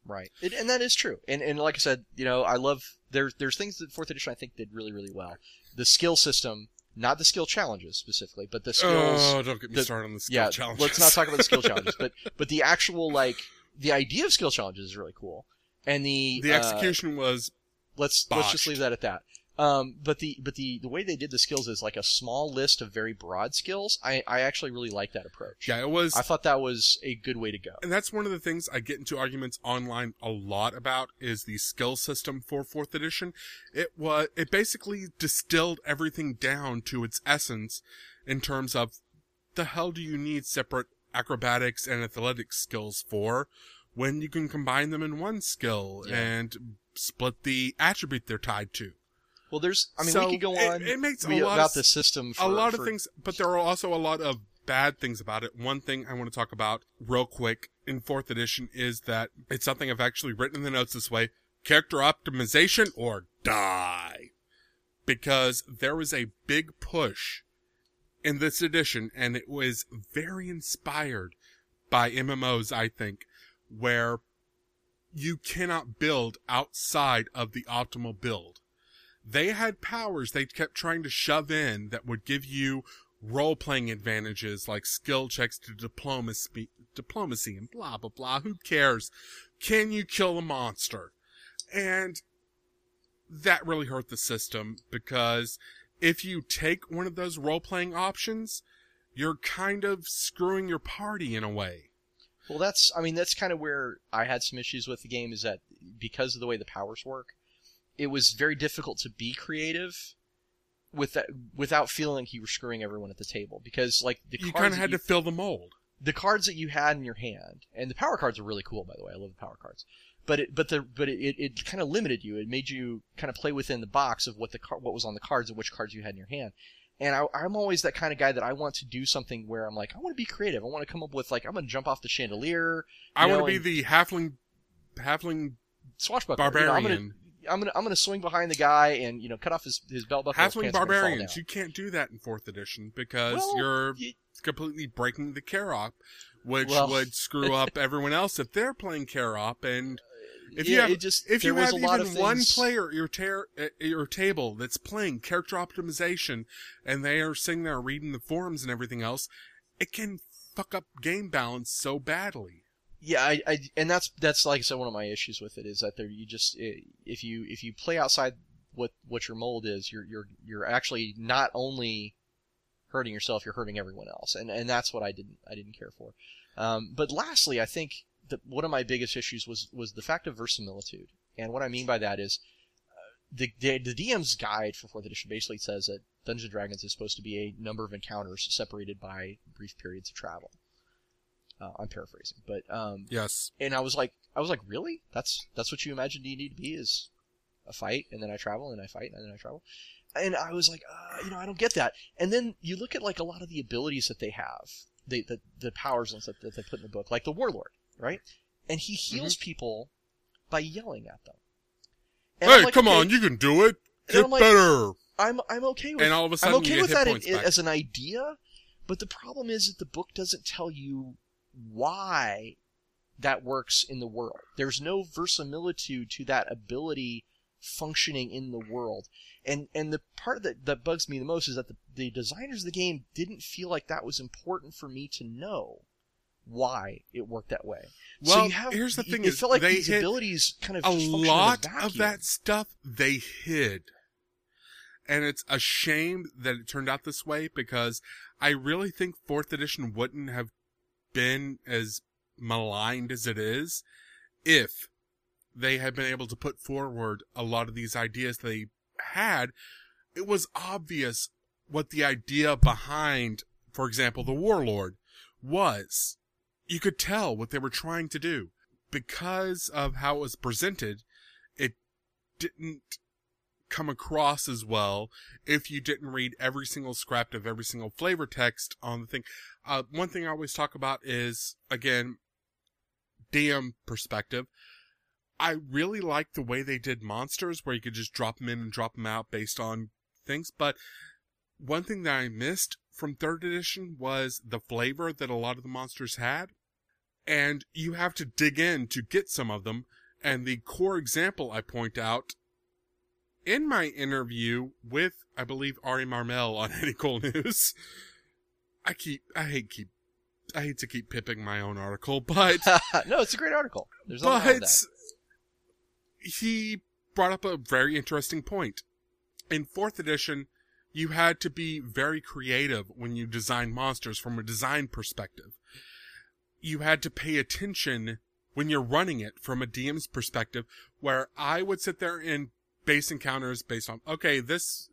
Right. It, and that is true. And and like I said, you know, I love there's there's things that fourth edition I think did really really well. The skill system, not the skill challenges specifically, but the skills. oh don't get me the- started on the skill yeah, challenges let's not talk about the skill challenges, but but the actual like the idea of skill challenges is really cool. And the the uh, execution was let's let's just leave that at that. Um, but the but the the way they did the skills is like a small list of very broad skills. I I actually really like that approach. yeah it was I thought that was a good way to go. and that's one of the things I get into arguments online a lot about is the skill system for fourth edition. It was it basically distilled everything down to its essence in terms of the hell do you need separate acrobatics and athletic skills for when you can combine them in one skill Yeah. and split the attribute they're tied to. Well, there's I mean So, we could go it- on it makes a lot about s- the system. For, a lot for- of things, but there are also a lot of bad things about it. One thing I want to talk about real quick in fourth edition is that it's something I've actually written in the notes this way: character optimization or die, because there was a big push in this edition, and it was very inspired by MMOs, I think, where you cannot build outside of the optimal build they had powers they kept trying to shove in that would give you role playing advantages like skill checks to diplomacy, diplomacy and blah blah blah. Who cares? Can you kill a monster? And that really hurt the system because if you take one of those role playing options, you're kind of screwing your party in a way. Well, that's I mean that's kind of where I had some issues with the game is that because of the way the powers work, it was very difficult to be creative with that without feeling like you were screwing everyone at the table because like the You kind of had you- to fill the mold. the cards that you had in your hand and the power cards are really cool by the way. I love the power cards. But it but the but it, it, kind of limited you. It made you kind of play within the box of what the car, what was on the cards and which cards you had in your hand. And I, I'm always that kind of guy that I want to do something where I'm like I want to be creative. I want to come up with like I'm going to jump off the chandelier, I want to be and- the halfling, halfling swashbuckler. You know, barbarian. I'm gonna I'm gonna I'm gonna swing behind the guy and you know cut off his his belt buckle. Halfling pants gonna fall barbarians, you can't do that in fourth edition because Well, you're y- completely breaking the CharOp, which Well- would screw up everyone else if they're playing CharOp. And if you have, it just if you have even one player at your, tar- at your table that's playing character optimization, and they are sitting there reading the forums and everything else, it can fuck up game balance so badly. Yeah, I, I and that's that's like I said one of my issues with it is that there you just if you if you play outside what what your mold is, you're you're you're actually not only hurting yourself, you're hurting everyone else, and and that's what I didn't I didn't care for. Um, but lastly, I think that one of my biggest issues was was the fact of verisimilitude, and what I mean by that is uh, the the, the DM's guide for fourth edition basically says that Dungeons and Dragons is supposed to be a number of encounters separated by brief periods of travel. Uh, I'm paraphrasing, but um, Yes. and I was like, I was like, really? That's that's what you imagine D and D to be is a fight, and then I travel, and I fight, and then I travel. And I was like, uh, you know, I don't get that. And then you look at like a lot of the abilities that they have, they, the the powers and stuff that they put in the book, like the warlord, right? And he heals mm-hmm. people by yelling at them. And hey, like, come okay, on, you can do it. Get I'm like- better. I'm I'm okay with And all of a sudden, I'm okay with that in- as an idea, but the problem is that the book doesn't tell you why that works in the world. There's no verisimilitude to that ability functioning in the world. And and the part that, that bugs me the most is that the, the designers of the game didn't feel like that was important for me to know why it worked that way. Well, so you have, here's the thing: it is felt like these abilities kind of a lot vacuum. of that stuff they hid. And it's a shame that it turned out this way because I really think fourth edition wouldn't have been as maligned as it is if they had been able to put forward a lot of these ideas they had. It was obvious what the idea behind, for example, the warlord was. You could tell what they were trying to do. Because of how it was presented, it didn't come across as well if you didn't read every single scrap of every single flavor text on the thing. Uh, one thing I always talk about is, again, DM perspective. I really like the way they did monsters where you could just drop them in and drop them out based on things, but one thing that I missed from third edition was the flavor that a lot of the monsters had. And you have to dig in to get some of them. And the core example I point out in my interview with, I believe, Ari Marmel on Any Cool News. I keep, I hate keep, I hate to keep pipping my own article, but, no, it's a great article. There's nothing wrong with but he brought up a very interesting point. In fourth edition, you had to be very creative when you designed monsters from a design perspective. You had to pay attention when you're running it from a DM's perspective, where I would sit there and base encounters based on, okay, this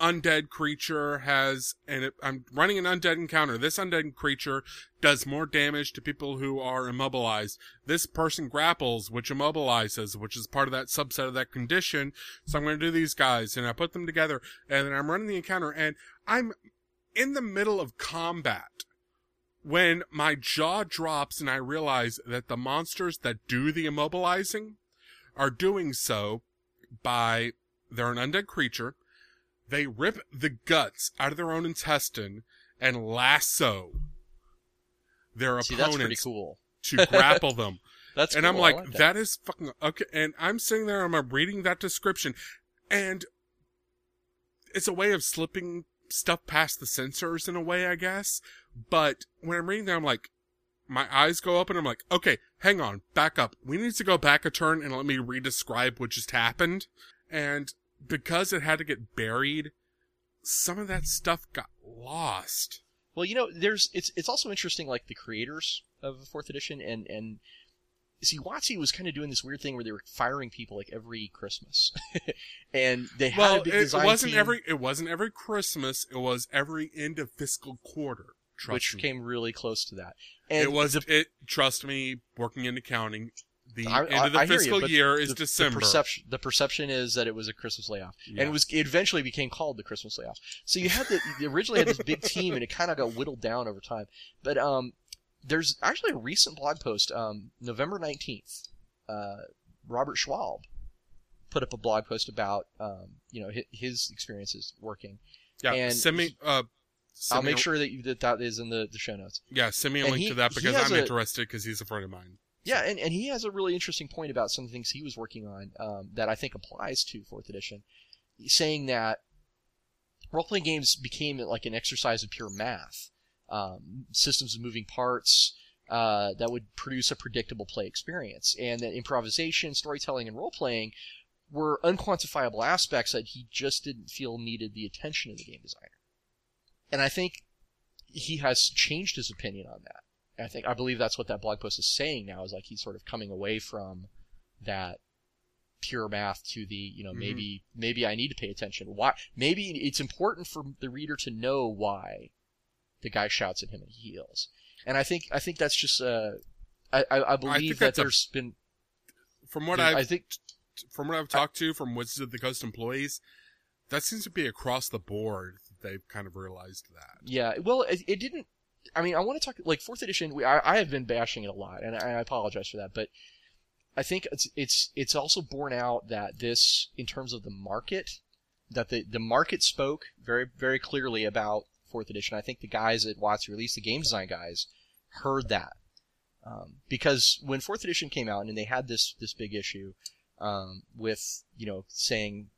undead creature has, and I'm running an undead encounter. This undead creature does more damage to people who are immobilized. This person grapples, which immobilizes, which is part of that subset of that condition. So I'm going to do these guys and I put them together and then I'm running the encounter and I'm in the middle of combat when my jaw drops and I realize that the monsters that do the immobilizing are doing so by, they're an undead creature. They rip the guts out of their own intestine and lasso their See, opponents cool. to grapple them. That's and cool. I'm like, like that. that is fucking okay. And I'm sitting there, I'm reading that description, and it's a way of slipping stuff past the censors in a way, I guess. But when I'm reading that, I'm like, my eyes go up and I'm like, okay, hang on, back up. We need to go back a turn and let me re-describe what just happened. And because it had to get buried, some of that stuff got lost. Well, you know, there's it's it's also interesting, like the creators of fourth edition, and and see, WotC was kind of doing this weird thing where they were firing people like every Christmas, and they had Well, a big it design wasn't team, every it wasn't every Christmas. It was every end of fiscal quarter. Trust which me. came really close to that. And it was the, it. Trust me, working in accounting, the I- end of the I you, fiscal but year is the, December. The perception, the perception is that it was a Christmas layoff, Yeah. and it was it eventually became called the Christmas layoff. So you had the you originally had this big team, and it kind of got whittled down over time. But um, there's actually a recent blog post, um, November nineteenth. Uh, Robert Schwalb put up a blog post about um, you know his, his experiences working. yeah, and send me. Uh, send I'll me make a- sure that you, that that is in the, the show notes. Yeah, send me a and link he- to that because I'm a- interested because he's a friend of mine. Yeah, and, and he has a really interesting point about some things he was working on um, that I think applies to fourth edition, saying that role playing games became like an exercise of pure math, um, systems of moving parts uh, that would produce a predictable play experience, and that improvisation, storytelling, and role playing were unquantifiable aspects that he just didn't feel needed the attention of the game designer. And I think he has changed his opinion on that. I think I believe that's what that blog post is saying now is like he's sort of coming away from that pure math to the you know Mhm. maybe maybe I need to pay attention. Why? Maybe it's important for the reader to know why the guy shouts at him and he heals. And I think I think that's just uh I I, I believe that that's a- there's been From what I've I think from what I've talked to from Wizards of the Coast employees, that seems to be across the board. They've kind of realized that. Yeah, well, it, it didn't. I mean, I want to talk like fourth edition. We, I, I have been bashing it a lot, and I, I apologize for that. But I think it's it's it's also borne out that this, in terms of the market, that the the market spoke very very clearly about fourth edition. I think the guys at WotC, at least the game design guys, heard that um, because when fourth edition came out and they had this this big issue, um, with you know saying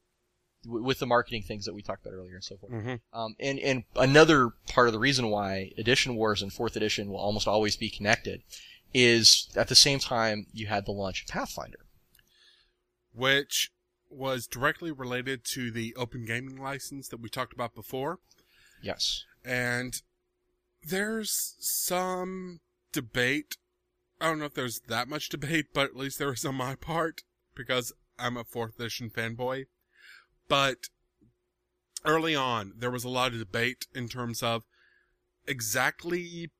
w- with the marketing things that we talked about earlier and so forth. Mm-hmm. Um, and and another part of the reason why Edition Wars and Fourth Edition will almost always be connected is at the same time you had the launch of Pathfinder. Which was directly related to the open gaming license that we talked about before. Yes. And there's some debate. I don't know if there's that much debate, but at least there is on my part because I'm a fourth edition fanboy. But early on, there was a lot of debate in terms of exactly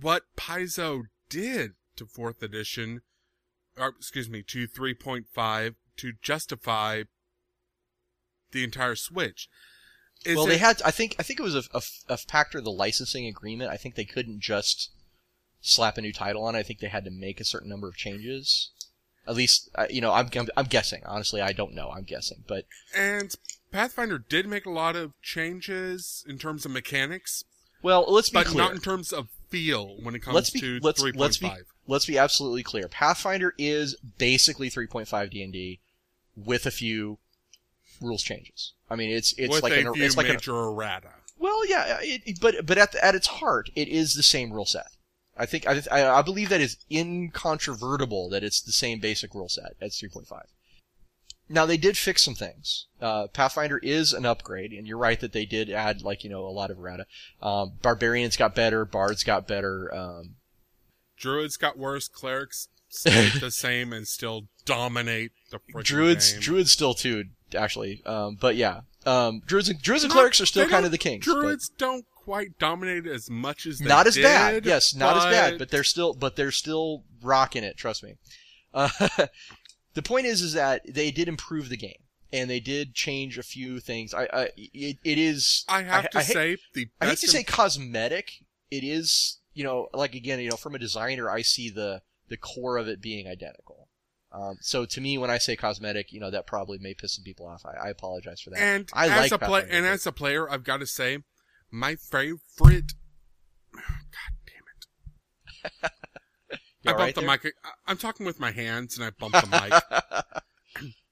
what Paizo did to fourth edition, or excuse me, to 3.5 to justify the entire switch. Is well, it- they had. I think. I think it was a, a, a factor of the licensing agreement. I think they couldn't just slap a new title on. it. I think they had to make a certain number of changes. At least, uh, you know, I'm, I'm I'm guessing. Honestly, I don't know. I'm guessing, but And Pathfinder did make a lot of changes in terms of mechanics, well, let's be but clear. not in terms of feel when it comes let's be to let's 3.5. let's be let's be absolutely clear. Pathfinder is basically 3.5 D&D with a few rules changes. I mean, it's it's with like a an, it's like an, major errata. well, yeah, it, it- but but at the, at its heart, it is the same rule set. I think I, I I believe that is incontrovertible that it's the same basic rule set as 3.5. Now they did fix some things. Uh, Pathfinder is an upgrade, and you're right that they did add like you know a lot of errata. Um, Barbarians got better, Bards got better. Um, Druids got worse, clerics stayed the same and still dominate the druids game. druids still too actually um but yeah um druids and druids and clerics are still kind of the kings but Druids don't quite dominate as much as they not as did, bad yes not as bad but they're still but they're still rocking it trust me uh, the point is is that they did improve the game and they did change a few things i, I it, it is I have to I hate- say the I hate to say cosmetic. It is, you know, like again, you know, from a designer, I see the the core of it being identical. Um, so to me, when I say cosmetic, you know, that probably may piss some people off. I, I apologize for that. And I as like a play, and as a player, I've got to say, my favorite. God damn it! I bumped right the there? mic. I'm talking with my hands, and I bumped the mic.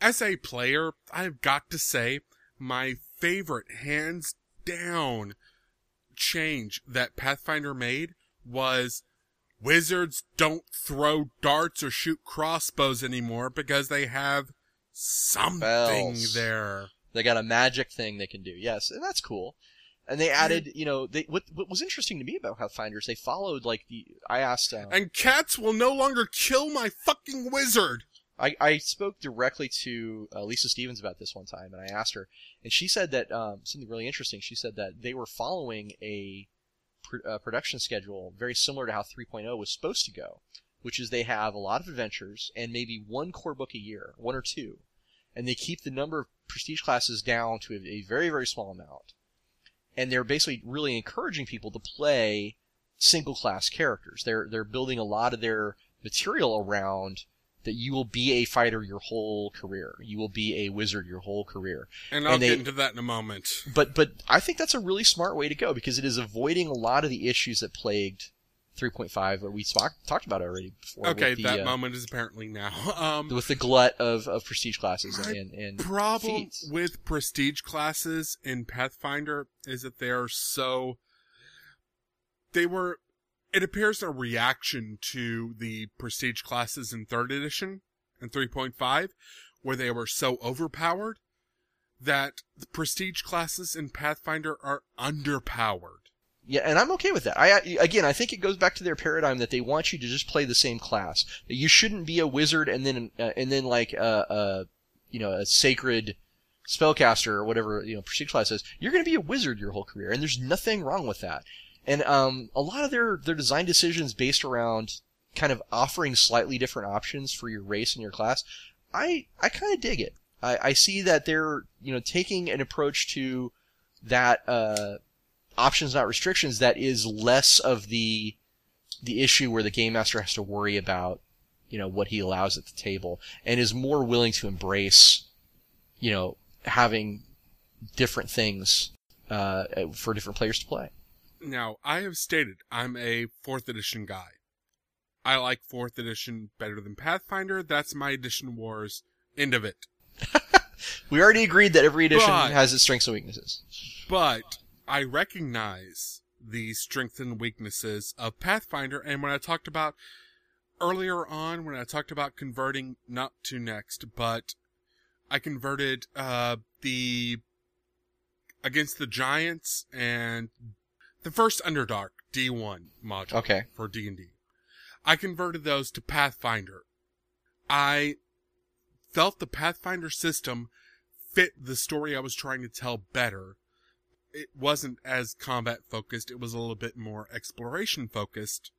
as a player, I've got to say, my favorite, hands down, change that Pathfinder made was wizards don't throw darts or shoot crossbows anymore because they have something Bells. there. They got a magic thing they can do. Yes, and that's cool. And they added, you know, they what what was interesting to me about Pathfinders, they followed like the I asked um, And cats will no longer kill my fucking wizard. I, I spoke directly to uh, Lisa Stevens about this one time, and I asked her, and she said that um, something really interesting. She said that they were following a pr- uh, production schedule very similar to how 3.0 was supposed to go, which is they have a lot of adventures and maybe one core book a year, one or two, and they keep the number of prestige classes down to a, a very very small amount, and they're basically really encouraging people to play single class characters. They're they're building a lot of their material around that you will be a fighter your whole career. You will be a wizard your whole career. And I'll And they- get into that in a moment. But but I think that's a really smart way to go because it is avoiding a lot of the issues that plagued 3.5 that we spock, talked about it already before. Okay, the, that uh, moment is apparently now. Um, with the glut of, of prestige classes and, and problem feats. with prestige classes in Pathfinder is that they are so. They were. It appears a reaction to the prestige classes in third edition and 3.5, where they were so overpowered that the prestige classes in Pathfinder are underpowered. Yeah, and I'm okay with that. I again, I think it goes back to their paradigm that they want you to just play the same class. You shouldn't be a wizard and then uh, and then like a, a you know a sacred spellcaster or whatever you know prestige class is. You're going to be a wizard your whole career, and there's nothing wrong with that. And um, a lot of their their design decisions based around kind of offering slightly different options for your race and your class. I I kind of dig it. I, I see that they're you know taking an approach to that. Uh, options not restrictions that is less of the the issue where the game master has to worry about you know what he allows at the table and is more willing to embrace you know having different things uh, for different players to play Now, I have stated I'm a fourth edition guy. I like fourth edition better than Pathfinder. That's my edition wars. End of it. We already agreed that every edition But- has its strengths and weaknesses. But I recognize the strengths and weaknesses of Pathfinder. And when I talked about earlier on, when I talked about converting not to next, but I converted, uh, the against the giants and the first Underdark D1 module Okay. for D&D. I converted those to Pathfinder. I felt the Pathfinder system fit the story I was trying to tell better. It wasn't as combat focused, it was a little bit more exploration focused,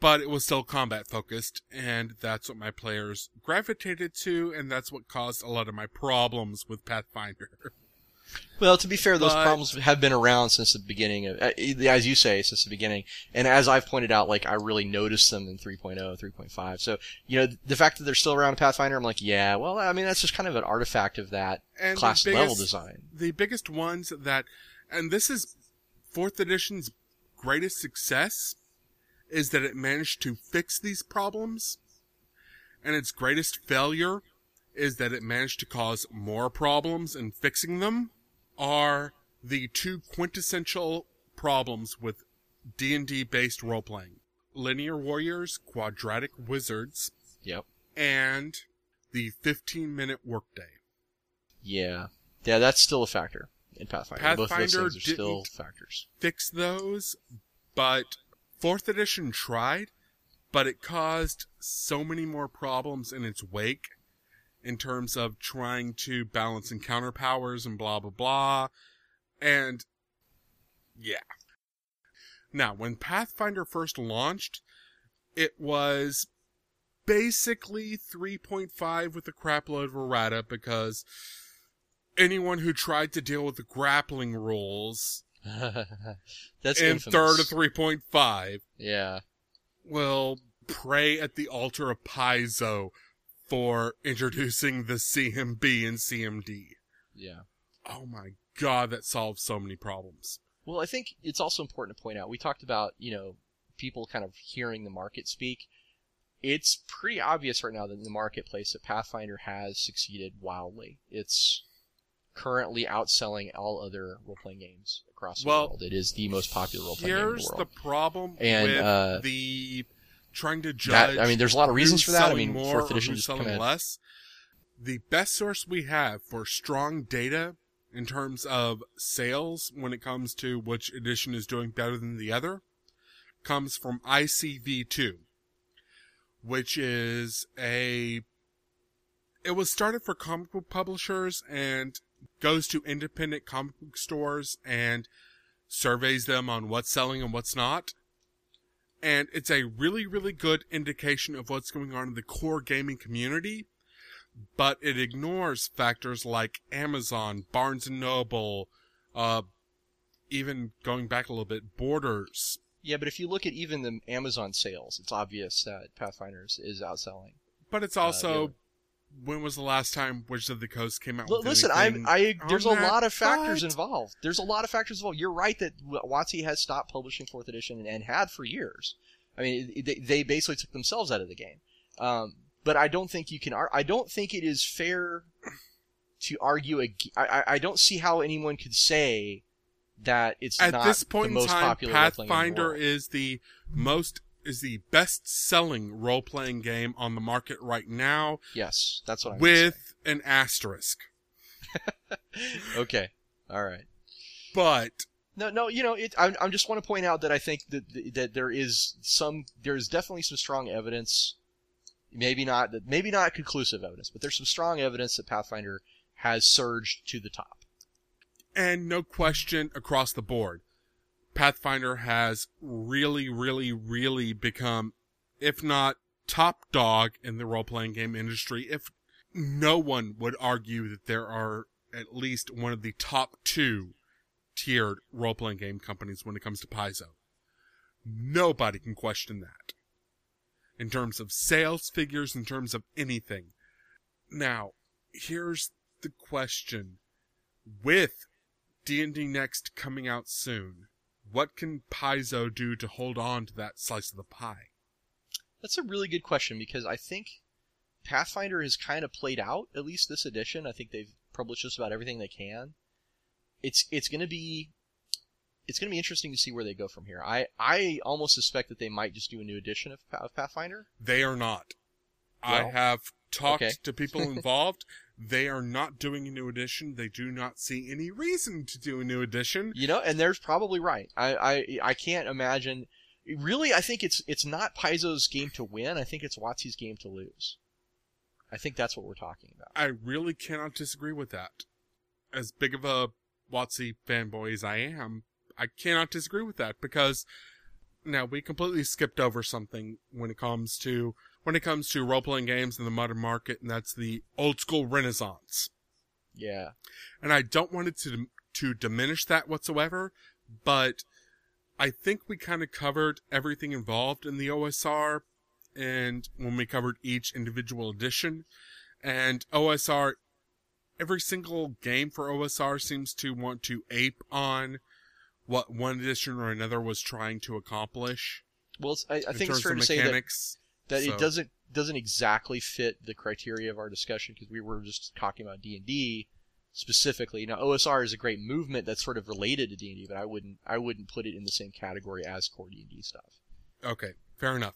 but it was still combat focused, and that's what my players gravitated to, and that's what caused a lot of my problems with Pathfinder. Well, to be fair, those But- problems have been around since the beginning of, uh, as you say, since the beginning. And as I've pointed out, like, I really noticed them in 3.0, 3.5. So, you know, the fact that they're still around in Pathfinder, I'm like, yeah, well, I mean, that's just kind of an artifact of that class level design. the biggest ones that, and this is fourth edition's greatest success, is that it managed to fix these problems, and its greatest failure is that it managed to cause more problems in fixing them, are the two quintessential problems with D&D based role playing. Linear warriors, quadratic wizards, Yep. and the 15 minute workday. Yeah. Yeah, that's still a factor in Pathfinder. Both of those Pathfinder are still factors. fix those, but fourth edition tried, but it caused so many more problems in its wake in terms of trying to balance encounter powers and blah blah blah. And yeah. Now, when Pathfinder first launched, it was basically 3.5 with a crapload of errata because anyone who tried to deal with the grappling rules that's in infamous. third of 3.5 Yeah. will pray at the altar of Paizo for introducing the CMB and CMD. Yeah. Oh my god, that solves so many problems. Well, I think it's also important to point out, we talked about, you know, people kind of hearing the market speak. It's pretty obvious right now that in the marketplace that Pathfinder has succeeded wildly. It's currently outselling all other role-playing games across the Well, world. It is the most popular role-playing game in the Here's the problem And, with uh, the trying to judge. That- I mean, there's a lot of reasons for that. I mean, more fourth edition just selling less. The best source we have for strong data in terms of sales when it comes to which edition is doing better than the other comes from ICV2, which is a it was started for comic book publishers and goes to independent comic book stores and surveys them on what's selling and what's not. And it's a really, really good indication of what's going on in the core gaming community, but it ignores factors like Amazon, Barnes and Noble, uh, even going back a little bit, Borders. Yeah, but if you look at even the Amazon sales, it's obvious that Pathfinder is- outselling. But it's Uh, also, the when was the last time Wizards of the Coast came out L- with listen, I, anything I, there's a lot of factors But- involved. There's a lot of factors involved. You're right that WotC has stopped publishing fourth edition and, and had for years. I mean, it- they, they basically took themselves out of the game. Um, but I don't think you can. ar- I don't think it is fair to argue. ag- I, I, I don't see how anyone could say that it's At not this point the in time, popular in the Pathfinder is the most is the best selling role playing game on the market right now Yes, that's what I'm with an asterisk. Okay, all right. But No, no, you know, it, I, I just want to point out that I think that that there is some, there is definitely some strong evidence, maybe not, maybe not conclusive evidence, but there's some strong evidence that Pathfinder has surged to the top. and no question across the board, Pathfinder has really, really, really become, if not top dog in the role playing game industry, if no one would argue that there are at least one of the top two tiered role playing game companies when it comes to Paizo. Nobody can question that. In terms of sales figures, in terms of anything. Now, here's the question. With D&D Next coming out soon, what can Paizo do to hold on to that slice of the pie? That's a really good question because I think Pathfinder has kind of played out at least this edition. I think they've published just about everything they can. It's it's going to be it's going to be interesting to see where they go from here. I I almost suspect that they might just do a new edition of, of Pathfinder. They are not. I have talked okay. to people involved. They are not doing a new edition. They do not see any reason to do a new edition. You know, and they're probably right. I I I can't imagine. Really, I think it's it's not Paizo's game to win. I think it's WotC's game to lose. I think that's what we're talking about. I really cannot disagree with that. As big of a WotC fanboy as I am, I cannot disagree with that because now we completely skipped over something when it comes to when it comes to role playing games in the modern market, and that's the old school renaissance. Yeah. And I don't want it to to diminish that whatsoever, but I think we kind of covered everything involved in the OSR and when we covered each individual edition and OSR every single game for OSR seems to want to ape on what one edition or another was trying to accomplish Well, I, I think it's fair to say that mechanics. That So- it doesn't doesn't exactly fit the criteria of our discussion because we were just talking about D and D specifically. Now OSR is a great movement that's sort of related to D and D, but I wouldn't I wouldn't put it in the same category as core D and D stuff. Okay, fair enough.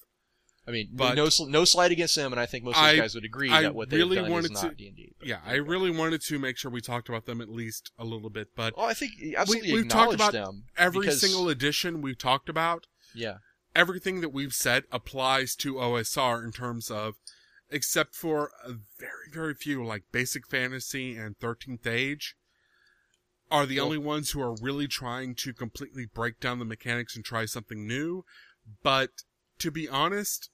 I mean, But- no no slide against them, and I think most of those guys would agree I that what they've really done wanted is not D and D. Yeah, I really wanted to make sure we talked about them at least a little bit, but Well, I think absolutely we've talked about them. every single edition we've talked about Yeah. Everything that we've said applies to OSR in terms of, except for a very, very few, like Basic Fantasy and 13th Age, are the Well- only ones who are really trying to completely break down the mechanics and try something new. But to be honest,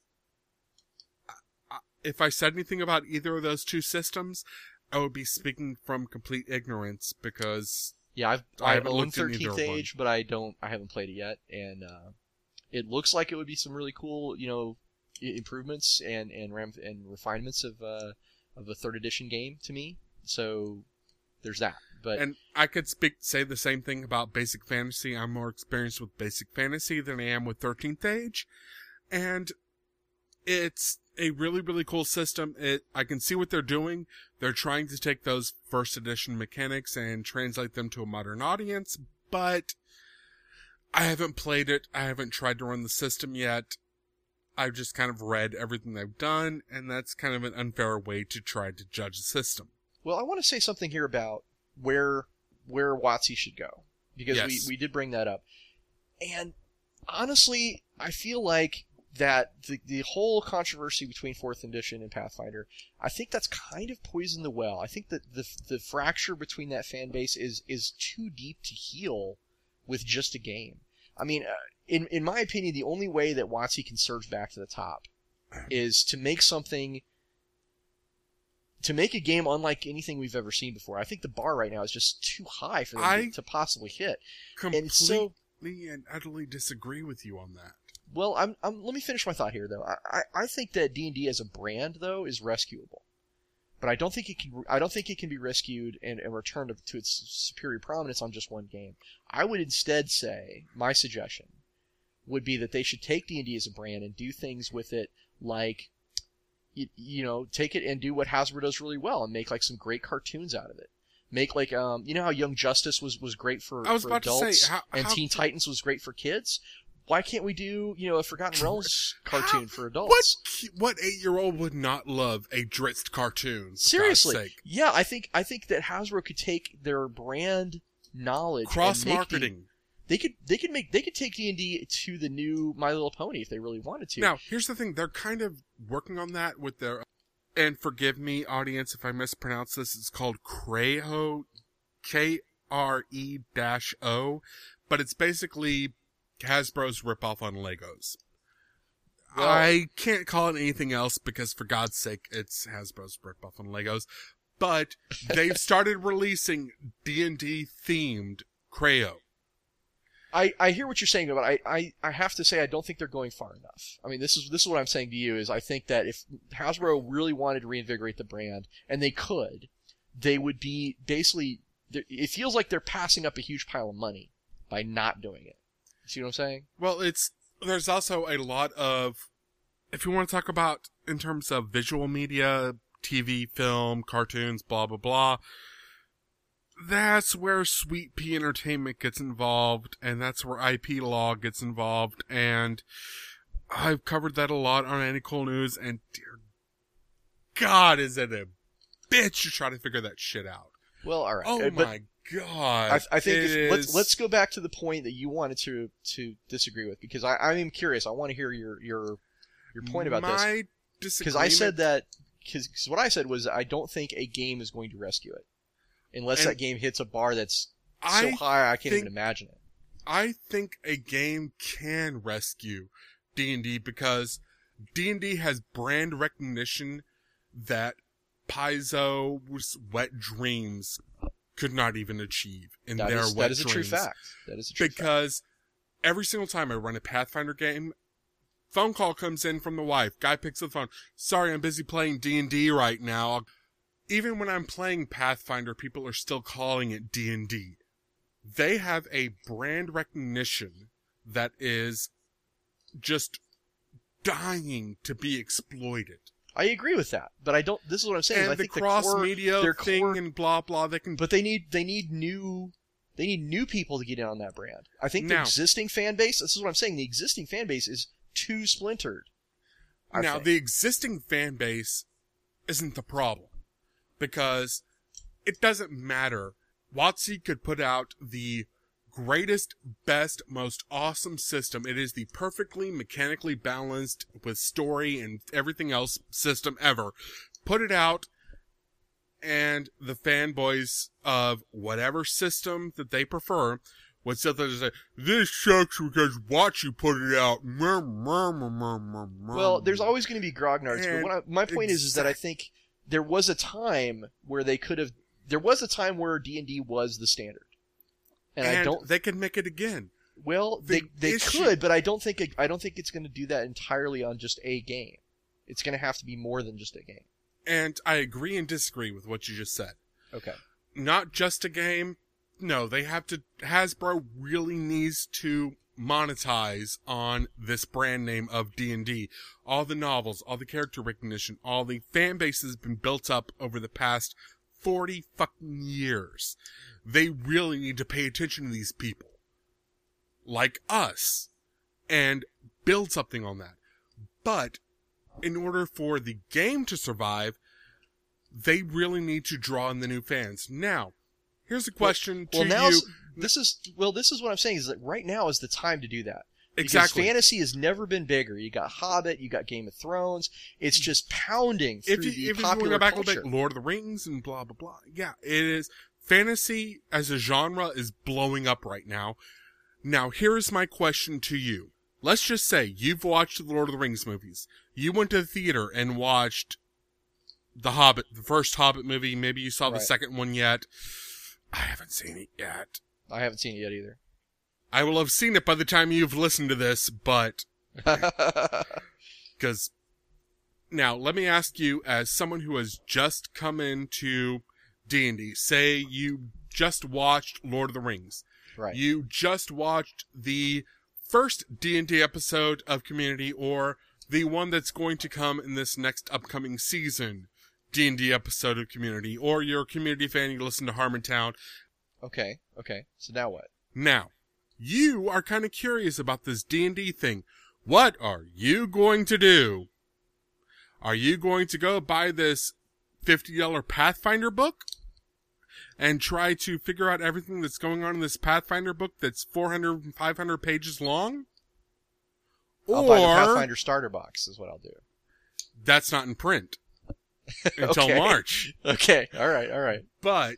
if I said anything about either of those two systems, I would be speaking from complete ignorance because Yeah, I've I I, own looked at either Thirteenth one. Age, but I don't. I haven't played it yet, and uh, it looks like it would be some really cool, you know, improvements and and ram- and refinements of uh, of a third edition game to me. So there's that. But And I could speak say the same thing about Basic Fantasy. I'm more experienced with Basic Fantasy than I am with 13th Age, and it's a really really cool system. It I can see what they're doing. They're trying to take those first edition mechanics and translate them to a modern audience, but I haven't played it. I haven't tried to run the system yet. I've just kind of read everything they've done, and that's kind of an unfair way to try to judge the system. well, I want to say something here about where where WotC should go because Yes. we we did bring that up, and honestly, I feel like that the, the whole controversy between fourth edition and Pathfinder, I think that's kind of poisoned the well. I think that the the fracture between that fan base is is too deep to heal with just a game. I mean, uh, in in my opinion, the only way that WotC can surge back to the top is to make something to make a game unlike anything we've ever seen before. I think the bar right now is just too high for them I- to, possibly hit. Completely And so and utterly disagree with you on that. Well, I'm, I'm, let me finish my thought here, though. I, I, I think that D and D as a brand, though, is rescuable, but I don't think it can. I don't think it can be rescued and, and returned to, its superior prominence on just one game. I would instead say my suggestion would be that they should take D and D as a brand and do things with it like, you, you know, take it and do what Hasbro does really well and make like some great cartoons out of it. Make like um, you know how Young Justice was was great for, I was for about to say, adults how- and how- Teen Titans was great for kids why can't we do you know a Forgotten Realms cartoon for adults? ki- what eight year old would not love a Drizzt cartoon? Seriously, yeah, I think I think that Hasbro could take their brand knowledge cross marketing. They could they could make they could take D and D to the new My Little Pony if they really wanted to. Now, here's the thing: they're kind of working on that with their. And forgive me, audience, if I mispronounce this. It's called Kre-O, K R E dash O, but it's basically Hasbro's ripoff on Legos. Well- I can't call it anything else because, for God's sake, it's Hasbro's ripoff on Legos. But they've started releasing D and D themed Kre-O. I, I hear what you're saying, but I, I, I have to say I don't think they're going far enough. I mean, this is this is what I'm saying to you is I think that if Hasbro really wanted to reinvigorate the brand, and they could, they would be basically. It feels like they're passing up a huge pile of money by not doing it. See what I'm saying? Well, it's there's also a lot of if you want to talk about in terms of visual media, TV, film, cartoons, blah blah blah, that's where Sweetpea Entertainment gets involved, and that's where IP Law gets involved, and I've covered that a lot on Any Cool News, and dear God, is it a bitch to try to figure that shit out. Well, all right. Oh but my God. I, I think It if, let's let's go back to the point that you wanted to to disagree with because I I am curious. I want to hear your your your point about this because I said that because what I said was I don't think a game is going to rescue it unless And that game hits a bar that's so I high I can't even imagine it. I think a game can rescue D&D because D&D has brand recognition that Paizo's wet dreams could not even achieve in That their is, wet that is a true fact. That is a true fact. Because every single time I run a Pathfinder game, phone call comes in from the wife. Guy picks up the phone. Sorry, I'm busy playing D&D right now. Even when I'm playing Pathfinder, people are still calling it D&D. They have a brand recognition that is just dying to be exploited. I agree with that, but I don't. This is what I'm saying. is I the think the cross core- media thing core- and blah blah, they can but they need they need new they need new people to get in on that brand. I think the existing fan base. This is what I'm saying. The existing fan base is too splintered. I now think. the existing fan base isn't the problem because it doesn't matter. WotC could put out the greatest, best, most awesome system. It is the perfectly mechanically balanced with story and everything else system ever. Put it out and the fanboys of whatever system that they prefer would sit there and say, this sucks because WotC put it out. Well, there's always going to be grognards, but And what I, my point is, is that I think there was a time where they could have. There was a time where D and D was the standard, and, I don't. They could make it again. Well, the they they issue- could, but I don't think it, I don't think it's going to do that entirely on just a game. It's going to have to be more than just a game. And I agree and disagree with what you just said. Okay. Not just a game. No, they have to. Hasbro really needs to monetize on this brand name of D&D. All the novels, all the character recognition, all the fan base has been built up over the past 40 fucking years. They really need to pay attention to these people. Like us. And build something on that. But in order for the game to survive, they really need to draw in the new fans. Now, here's a question Well, to now you. this is well, this is what I'm saying is that right now is the time to do that. Because Exactly. fantasy has never been bigger. You got Hobbit, you got Game of Thrones. It's mm. just pounding through if you, the if you popular go back a culture. little bit, Lord of the Rings and blah blah blah. Yeah, it is. Fantasy as a genre is blowing up right now. Now, here is my question to you. Let's just say you've watched the Lord of the Rings movies. You went to the theater and watched The Hobbit, the first Hobbit movie. Maybe you saw the second one yet. I haven't seen it yet. I haven't seen it yet either. I will have seen it by the time you've listened to this, but because now let me ask you as someone who has just come into d&d say you just watched lord of the rings right. you just watched the first d&d episode of community or the one that's going to come in this next upcoming season d&d episode of community or you're a community fan you listen to harmontown okay. Okay. So now what? now, you are kind of curious about this D&D thing. What are you going to do? Are you going to go buy this $50 Pathfinder book and try to figure out everything that's going on in this Pathfinder book that's 400 and 500 pages long? I'll buy the Pathfinder starter box. Is what I'll do. that's not in print until Okay. March. Okay. All right. All right. but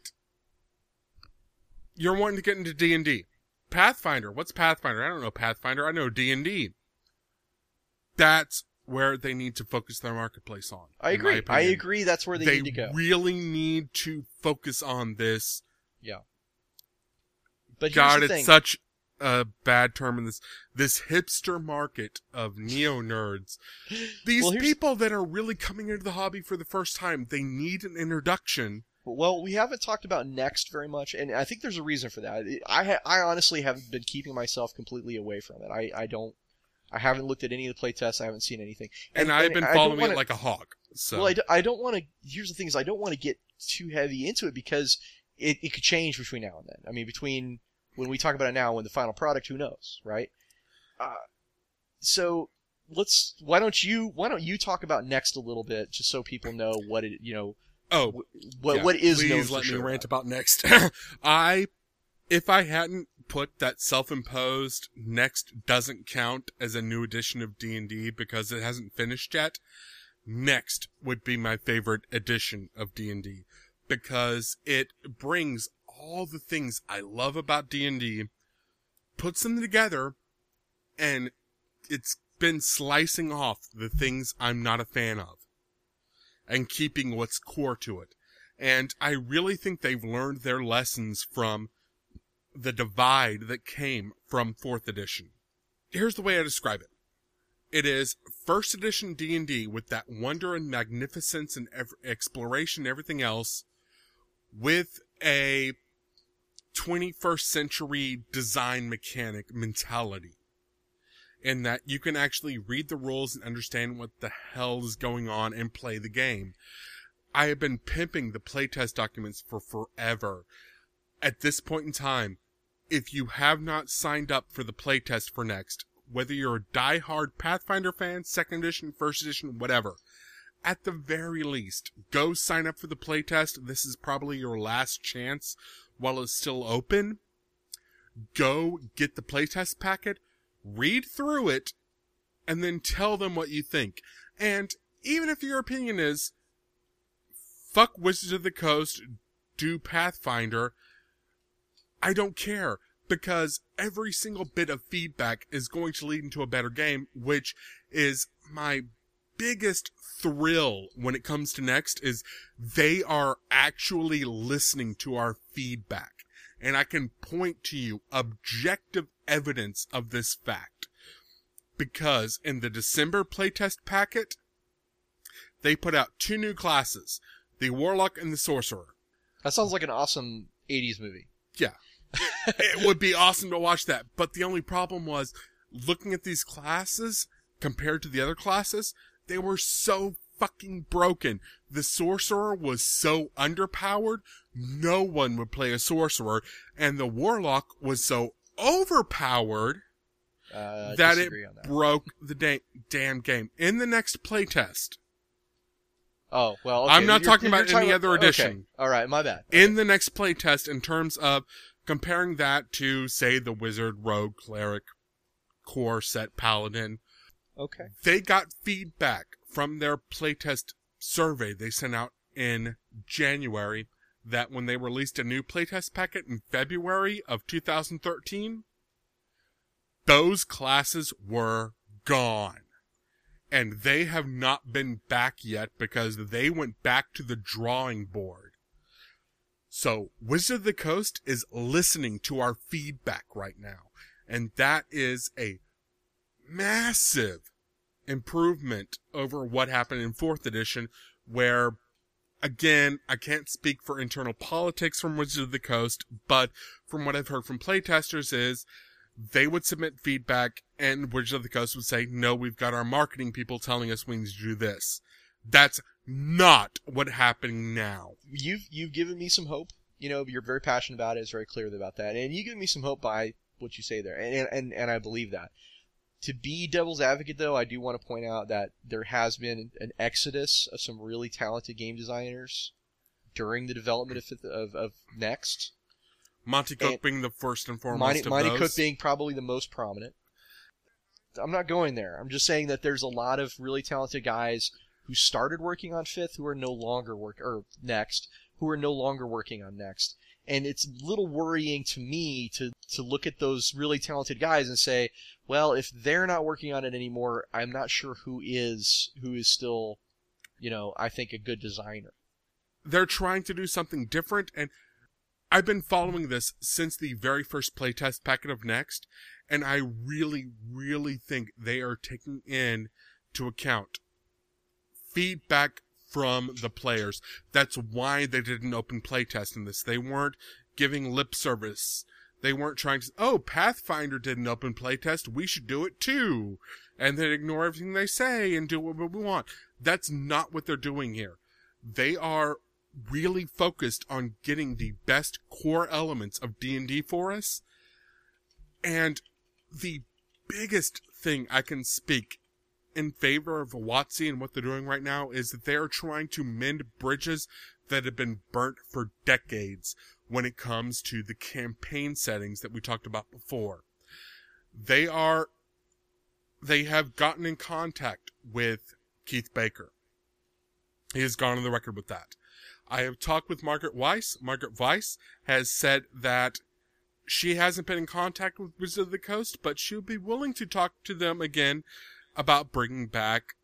you're wanting to get into D&D. Pathfinder, what's Pathfinder? I don't know Pathfinder. I know D&D. That's where they need to focus their marketplace on. I agree. I agree. That's where they, They need to go. really need to focus on this. Yeah. But God, it's such a bad term in this this hipster market of neo nerds. These Well, people that are really coming into the hobby for the first time, they need an introduction. Well, we haven't talked about next very much, and I think there's a reason for that. I ha- I honestly have been keeping myself completely away from it. I, I don't I haven't looked at any of the playtests. I haven't seen anything. And, I've been following wanna- it like a hawk. So Well, I, d- I don't want to. Here's the thing: is I don't want to get too heavy into it because it, it could change between now and then. I mean, between when we talk about it now and the final product, who knows, right? Uh, so let's. Why don't you? Why don't you talk about next a little bit, just so people know what it. You know, oh, wh- what yeah, what is please let me sure rant about next. I, if I hadn't put that self-imposed next doesn't count as a new edition of D and D because it hasn't finished yet. Next would be my favorite edition of D and D because it brings all the things I love about D and D, puts them together, and it's been slicing off the things I'm not a fan of and keeping what's core to it. And I really think they've learned their lessons from the divide that came from fourth edition. Here's the way I describe it. It is first edition D&D with that wonder and magnificence and ev- exploration and everything else with a 21st century design mechanic mentality. In that you can actually read the rules and understand what the hell is going on and play the game. I have been pimping the playtest documents for forever. At this point in time, if you have not signed up for the playtest for next, whether you're a die-hard Pathfinder fan, second edition, first edition, whatever, at the very least, go sign up for the playtest. This is probably your last chance while it's still open. Go get the playtest packet, read through it, and then tell them what you think. And even if your opinion is, fuck Wizards of the Coast, do Pathfinder, I don't care because every single bit of feedback is going to lead into a better game, which is my biggest thrill when it comes to next is they are actually listening to our feedback. And I can point to you objective evidence of this fact. Because in the December playtest packet, they put out two new classes, the Warlock and the Sorcerer. That sounds like an awesome '80s movie. Yeah. it would be awesome to watch that. But the only problem was looking at these classes compared to the other classes, they were so fucking broken. The sorcerer was so underpowered, no one would play a sorcerer, and the warlock was so overpowered Uh, that it that. broke the da- damn game. In the next playtest, Oh well, I'm not you're- talking you're about any talking other okay. edition. All right, my bad. in the next playtest in terms of comparing that to, say, the wizard, rogue, cleric, core set, paladin, Okay. they got feedback from their playtest survey they sent out in January that when they released a new playtest packet in February of 2013, those classes were gone. And they have not been back yet because they went back to the drawing board. So Wizard of the Coast is listening to our feedback right now. And that is a massive improvement over what happened in fourth edition, where again, I can't speak for internal politics from Wizards of the Coast, but from what I've heard from playtesters is they would submit feedback and Wizards of the Coast would say, no, we've got our marketing people telling us we need to do this. That's not what happening now. You've you've given me some hope. You know, you're very passionate about it. It's very clear about that, and you give me some hope by what you say there, and and and I believe that. To be devil's advocate, though, I do want to point out that there has been an exodus of some really talented game designers during the development of of, of Next. Monte Cook And- being the first and foremost Monte, of Monte those. Cook being probably the most prominent. I'm not going there. I'm just saying that there's a lot of really talented guys who started working on Fifth who are no longer work or Next who are no longer working on Next. And it's a little worrying to me to to look at those really talented guys and say, well, if they're not working on it anymore, I'm not sure who is who is still, you know, I think a good designer. they're trying to do something different and I've been following this since the very first playtest packet of Next, and I really, really think they are taking in to account feedback from the players. That's why they did an open playtest in this. They weren't giving lip service. They weren't trying to, oh, Pathfinder did an open playtest, we should do it too. And then ignore everything they say and do what we want. That's not what they're doing here. They are really focused on getting the best core elements of D&D for us. And the biggest thing I can speak in favor of WotC and what they're doing right now is that they are trying to mend bridges that have been burnt for decades when it comes to the campaign settings that we talked about before. They are, they have gotten in contact with Keith Baker. He has gone on the record with that. I have talked with Margaret Weis. Margaret Weis has said that she hasn't been in contact with Wizards of the Coast, but she'll be willing to talk to them again about bringing back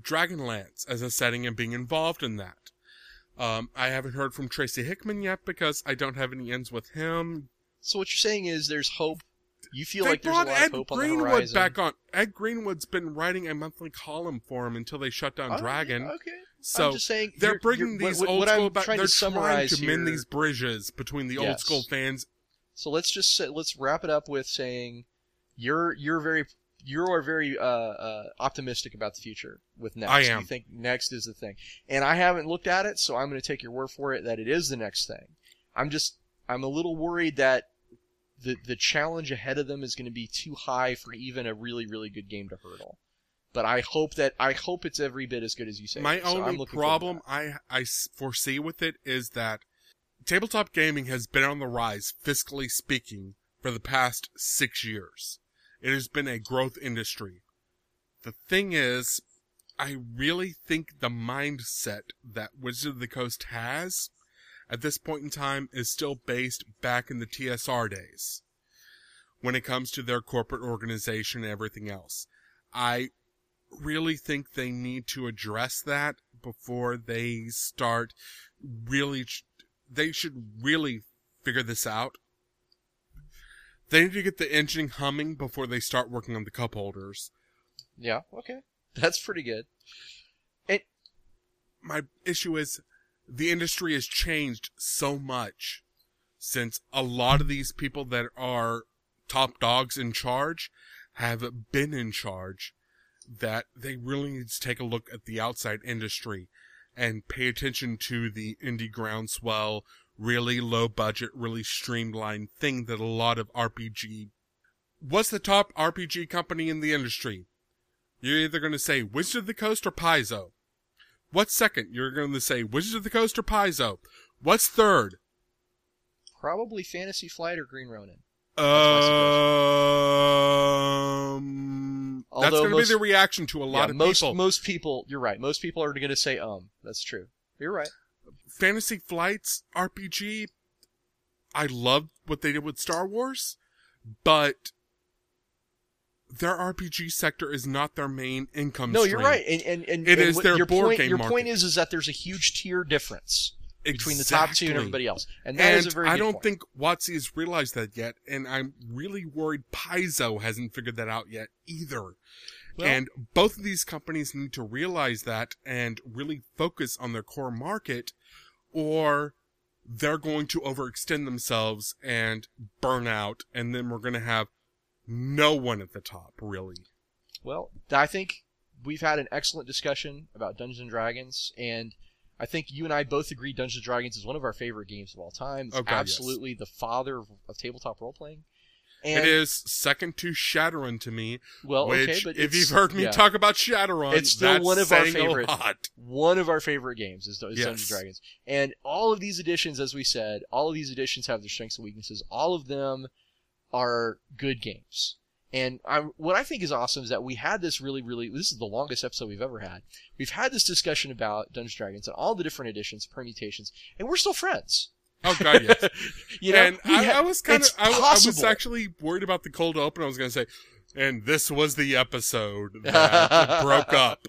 Dragonlance as a setting and being involved in that. Um, I haven't heard from Tracy Hickman yet because I don't have any ends with him. So what you're saying is there's hope. You feel they like there's a lot Ed of hope Greenwood on the horizon. back on. Ed Greenwood's been writing a monthly column for him until they shut down Oh, Dragon. Okay. So I'm just saying they're you're- bringing you're- these what, old what school back. They're to trying to mend here- these bridges between the old school fans. So let's just say, let's wrap it up with saying you're you're very you are very uh, uh, optimistic about the future with next. I am. You think next is the thing, and I haven't looked at it, so I'm going to take your word for it that it is the next thing. I'm just I'm a little worried that the the challenge ahead of them is going to be too high for even a really really good game to hurdle. But I hope that I hope it's every bit as good as you say. My. So only looking forward to problem I, I foresee with it is that tabletop gaming has been on the rise, fiscally speaking, for the past six years. It has been a growth industry. The thing is, I really think the mindset that Wizard of the Coast has at this point in time is still based back in the TSR days when it comes to their corporate organization and everything else. I really think they need to address that before they start really they should really figure this out they need to get the engine humming before they start working on the cup holders. Yeah. Okay. That's pretty good. my issue is the industry has changed so much since a lot of these people that are top dogs in charge have been in charge that they really need to take a look at the outside industry and pay attention to the indie groundswell, really low budget, really streamlined thing that a lot of RPG. What's the top RPG company in the industry? You're either going to say Wizard of the Coast or Paizo. What's second? You're going to say Wizard of the Coast or Paizo. What's third? Probably Fantasy Flight or Green Ronin. Um, that's going to be the reaction to a lot yeah, of most people. most people. You're right. Most people are going to say um. That's true. You're right. Fantasy Flight's RPG, I loved what they did with Star Wars, but their RPG sector is not their main income No, stream. you're right. And and, and It and is their your board point. game your market. point is is that there's a huge tier difference between the top two and everybody else, and that is and a very. I don't point. think WotC has realized that yet, and I'm really worried Paizo hasn't figured that out yet either. Well- and both of these companies need to realize that and really focus on their core market, or they're going to overextend themselves and burn out, and then we're going to have no one at the top, really. Well, I think we've had an excellent discussion about Dungeons and Dragons, and I think you and I both agree Dungeons and Dragons is one of our favorite games of all time. It's Oh, God, yes. absolutely the father of, of tabletop role playing. And it is second to Shadowrun to me, well, which, okay, but if you've heard me yeah. talk about Shadowrun, It's still that's one of our favorite- one of our favorite games is, is Yes. Dungeons and Dragons. And all of these editions, as we said, all of these editions have their strengths and weaknesses. All of them are good games. And I, what I think is awesome is that we had this really, really, this is the longest episode we've ever had. We've had this discussion about Dungeons Dragons and all the different editions, permutations, and we're still friends. Oh god, yes. you know, and I, ha- I was kind of, I, I was actually worried about the cold open. I was going to say, and this was the episode that broke up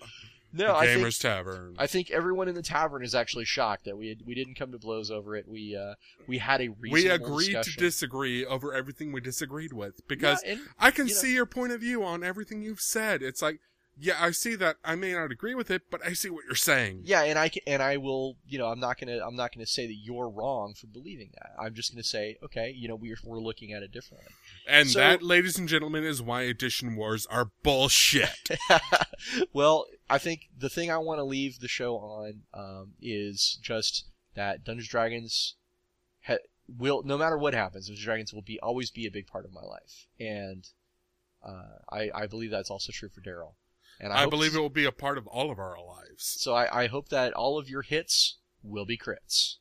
no, I think, Tavern. I think everyone in the tavern is actually shocked that we had, we didn't come to blows over it. We uh, we had a reasonable we agreed to disagree over everything we disagreed with because Yeah, and I can you know- see your point of view on everything you've said. It's like Yeah, I see that. I may not agree with it, but I see what you're saying. Yeah, and I can, and I will, you know, I'm not gonna I'm not gonna say that you're wrong for believing that. I'm just gonna say, okay, you know, we're we're looking at it differently. And So- that, ladies and gentlemen, is why edition wars are bullshit. well, I think the thing I want to leave the show on um, is just that Dungeons Dragons ha- will, no matter what happens, Dungeons Dragons will be always be a big part of my life, and uh, I, I believe that's also true for Daryl. And I hope- believe it will be a part of all of our lives. So I, I hope that all of your hits will be crits.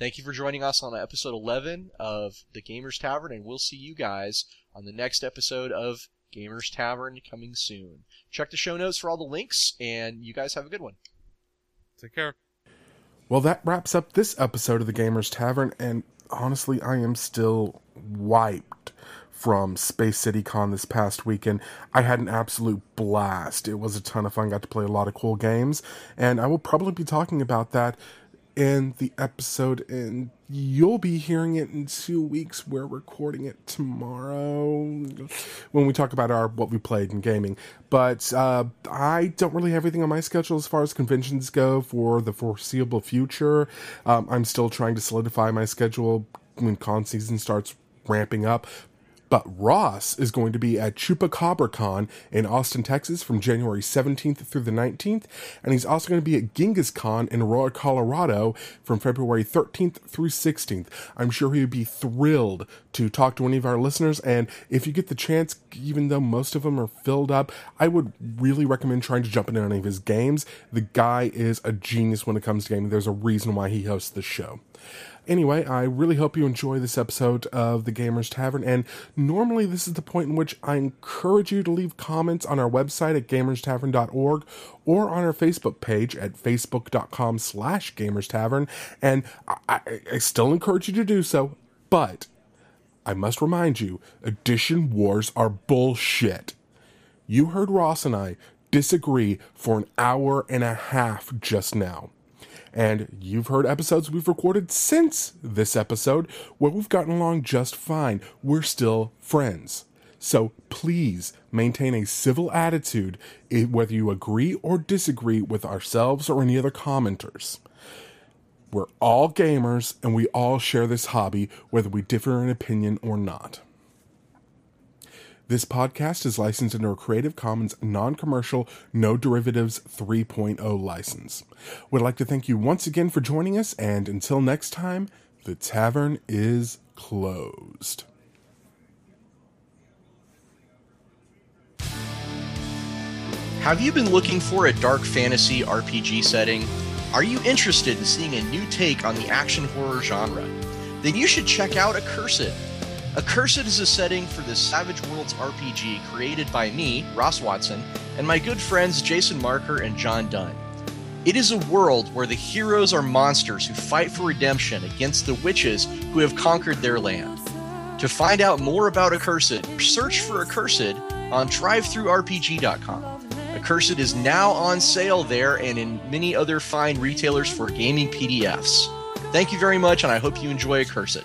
Thank you for joining us on episode 11 of the Gamers Tavern, and we'll see you guys on the next episode of Gamers Tavern coming soon. Check the show notes for all the links, and you guys have a good one. Take care. Well, that wraps up this episode of the Gamers Tavern, and honestly, I am still wiped from Space City Con this past weekend. I had an absolute blast. It was a ton of fun. Got to play a lot of cool games, and I will probably be talking about that in the episode, and you'll be hearing it in two weeks. We're recording it tomorrow when we talk about our what we played in gaming. But uh, I don't really have anything on my schedule as far as conventions go for the foreseeable future. Um, I'm still trying to solidify my schedule when con season starts ramping up. But Ross is going to be at Chupacabra Con in Austin, Texas from January 17th through the 19th. And he's also going to be at Genghis Con in Aurora, Colorado from February 13th through 16th. I'm sure he would be thrilled to talk to any of our listeners. And if you get the chance, even though most of them are filled up, I would really recommend trying to jump into any of his games. The guy is a genius when it comes to gaming. There's a reason why he hosts the show. Anyway, I really hope you enjoy this episode of the Gamers Tavern. And normally, this is the point in which I encourage you to leave comments on our website at gamerstavern.org or on our Facebook page at facebook.com slash gamerstavern. And I, I, still encourage you to do so, but I must remind you, edition wars are bullshit. You heard Ross and I disagree for an hour and a half just now. And you've heard episodes we've recorded since this episode where we've gotten along just fine. We're still friends. So please maintain a civil attitude whether you agree or disagree with ourselves or any other commenters. We're all gamers and we all share this hobby, whether we differ in opinion or not. This podcast is licensed under a Creative Commons non commercial, no derivatives 3.0 license. We'd like to thank you once again for joining us, and until next time, the tavern is closed. Have you been looking for a dark fantasy RPG setting? Are you interested in seeing a new take on the action horror genre? Then you should check out Accursed. Accursed is a setting for the Savage Worlds RPG created by me, Ross Watson, and my good friends Jason Marker and John Dunn. It is a world where the heroes are monsters who fight for redemption against the witches who have conquered their land. To find out more about Accursed, search for Accursed on drivethrurpg.com. Accursed is now on sale there and in many other fine retailers for gaming PDFs. Thank you very much, and I hope you enjoy Accursed.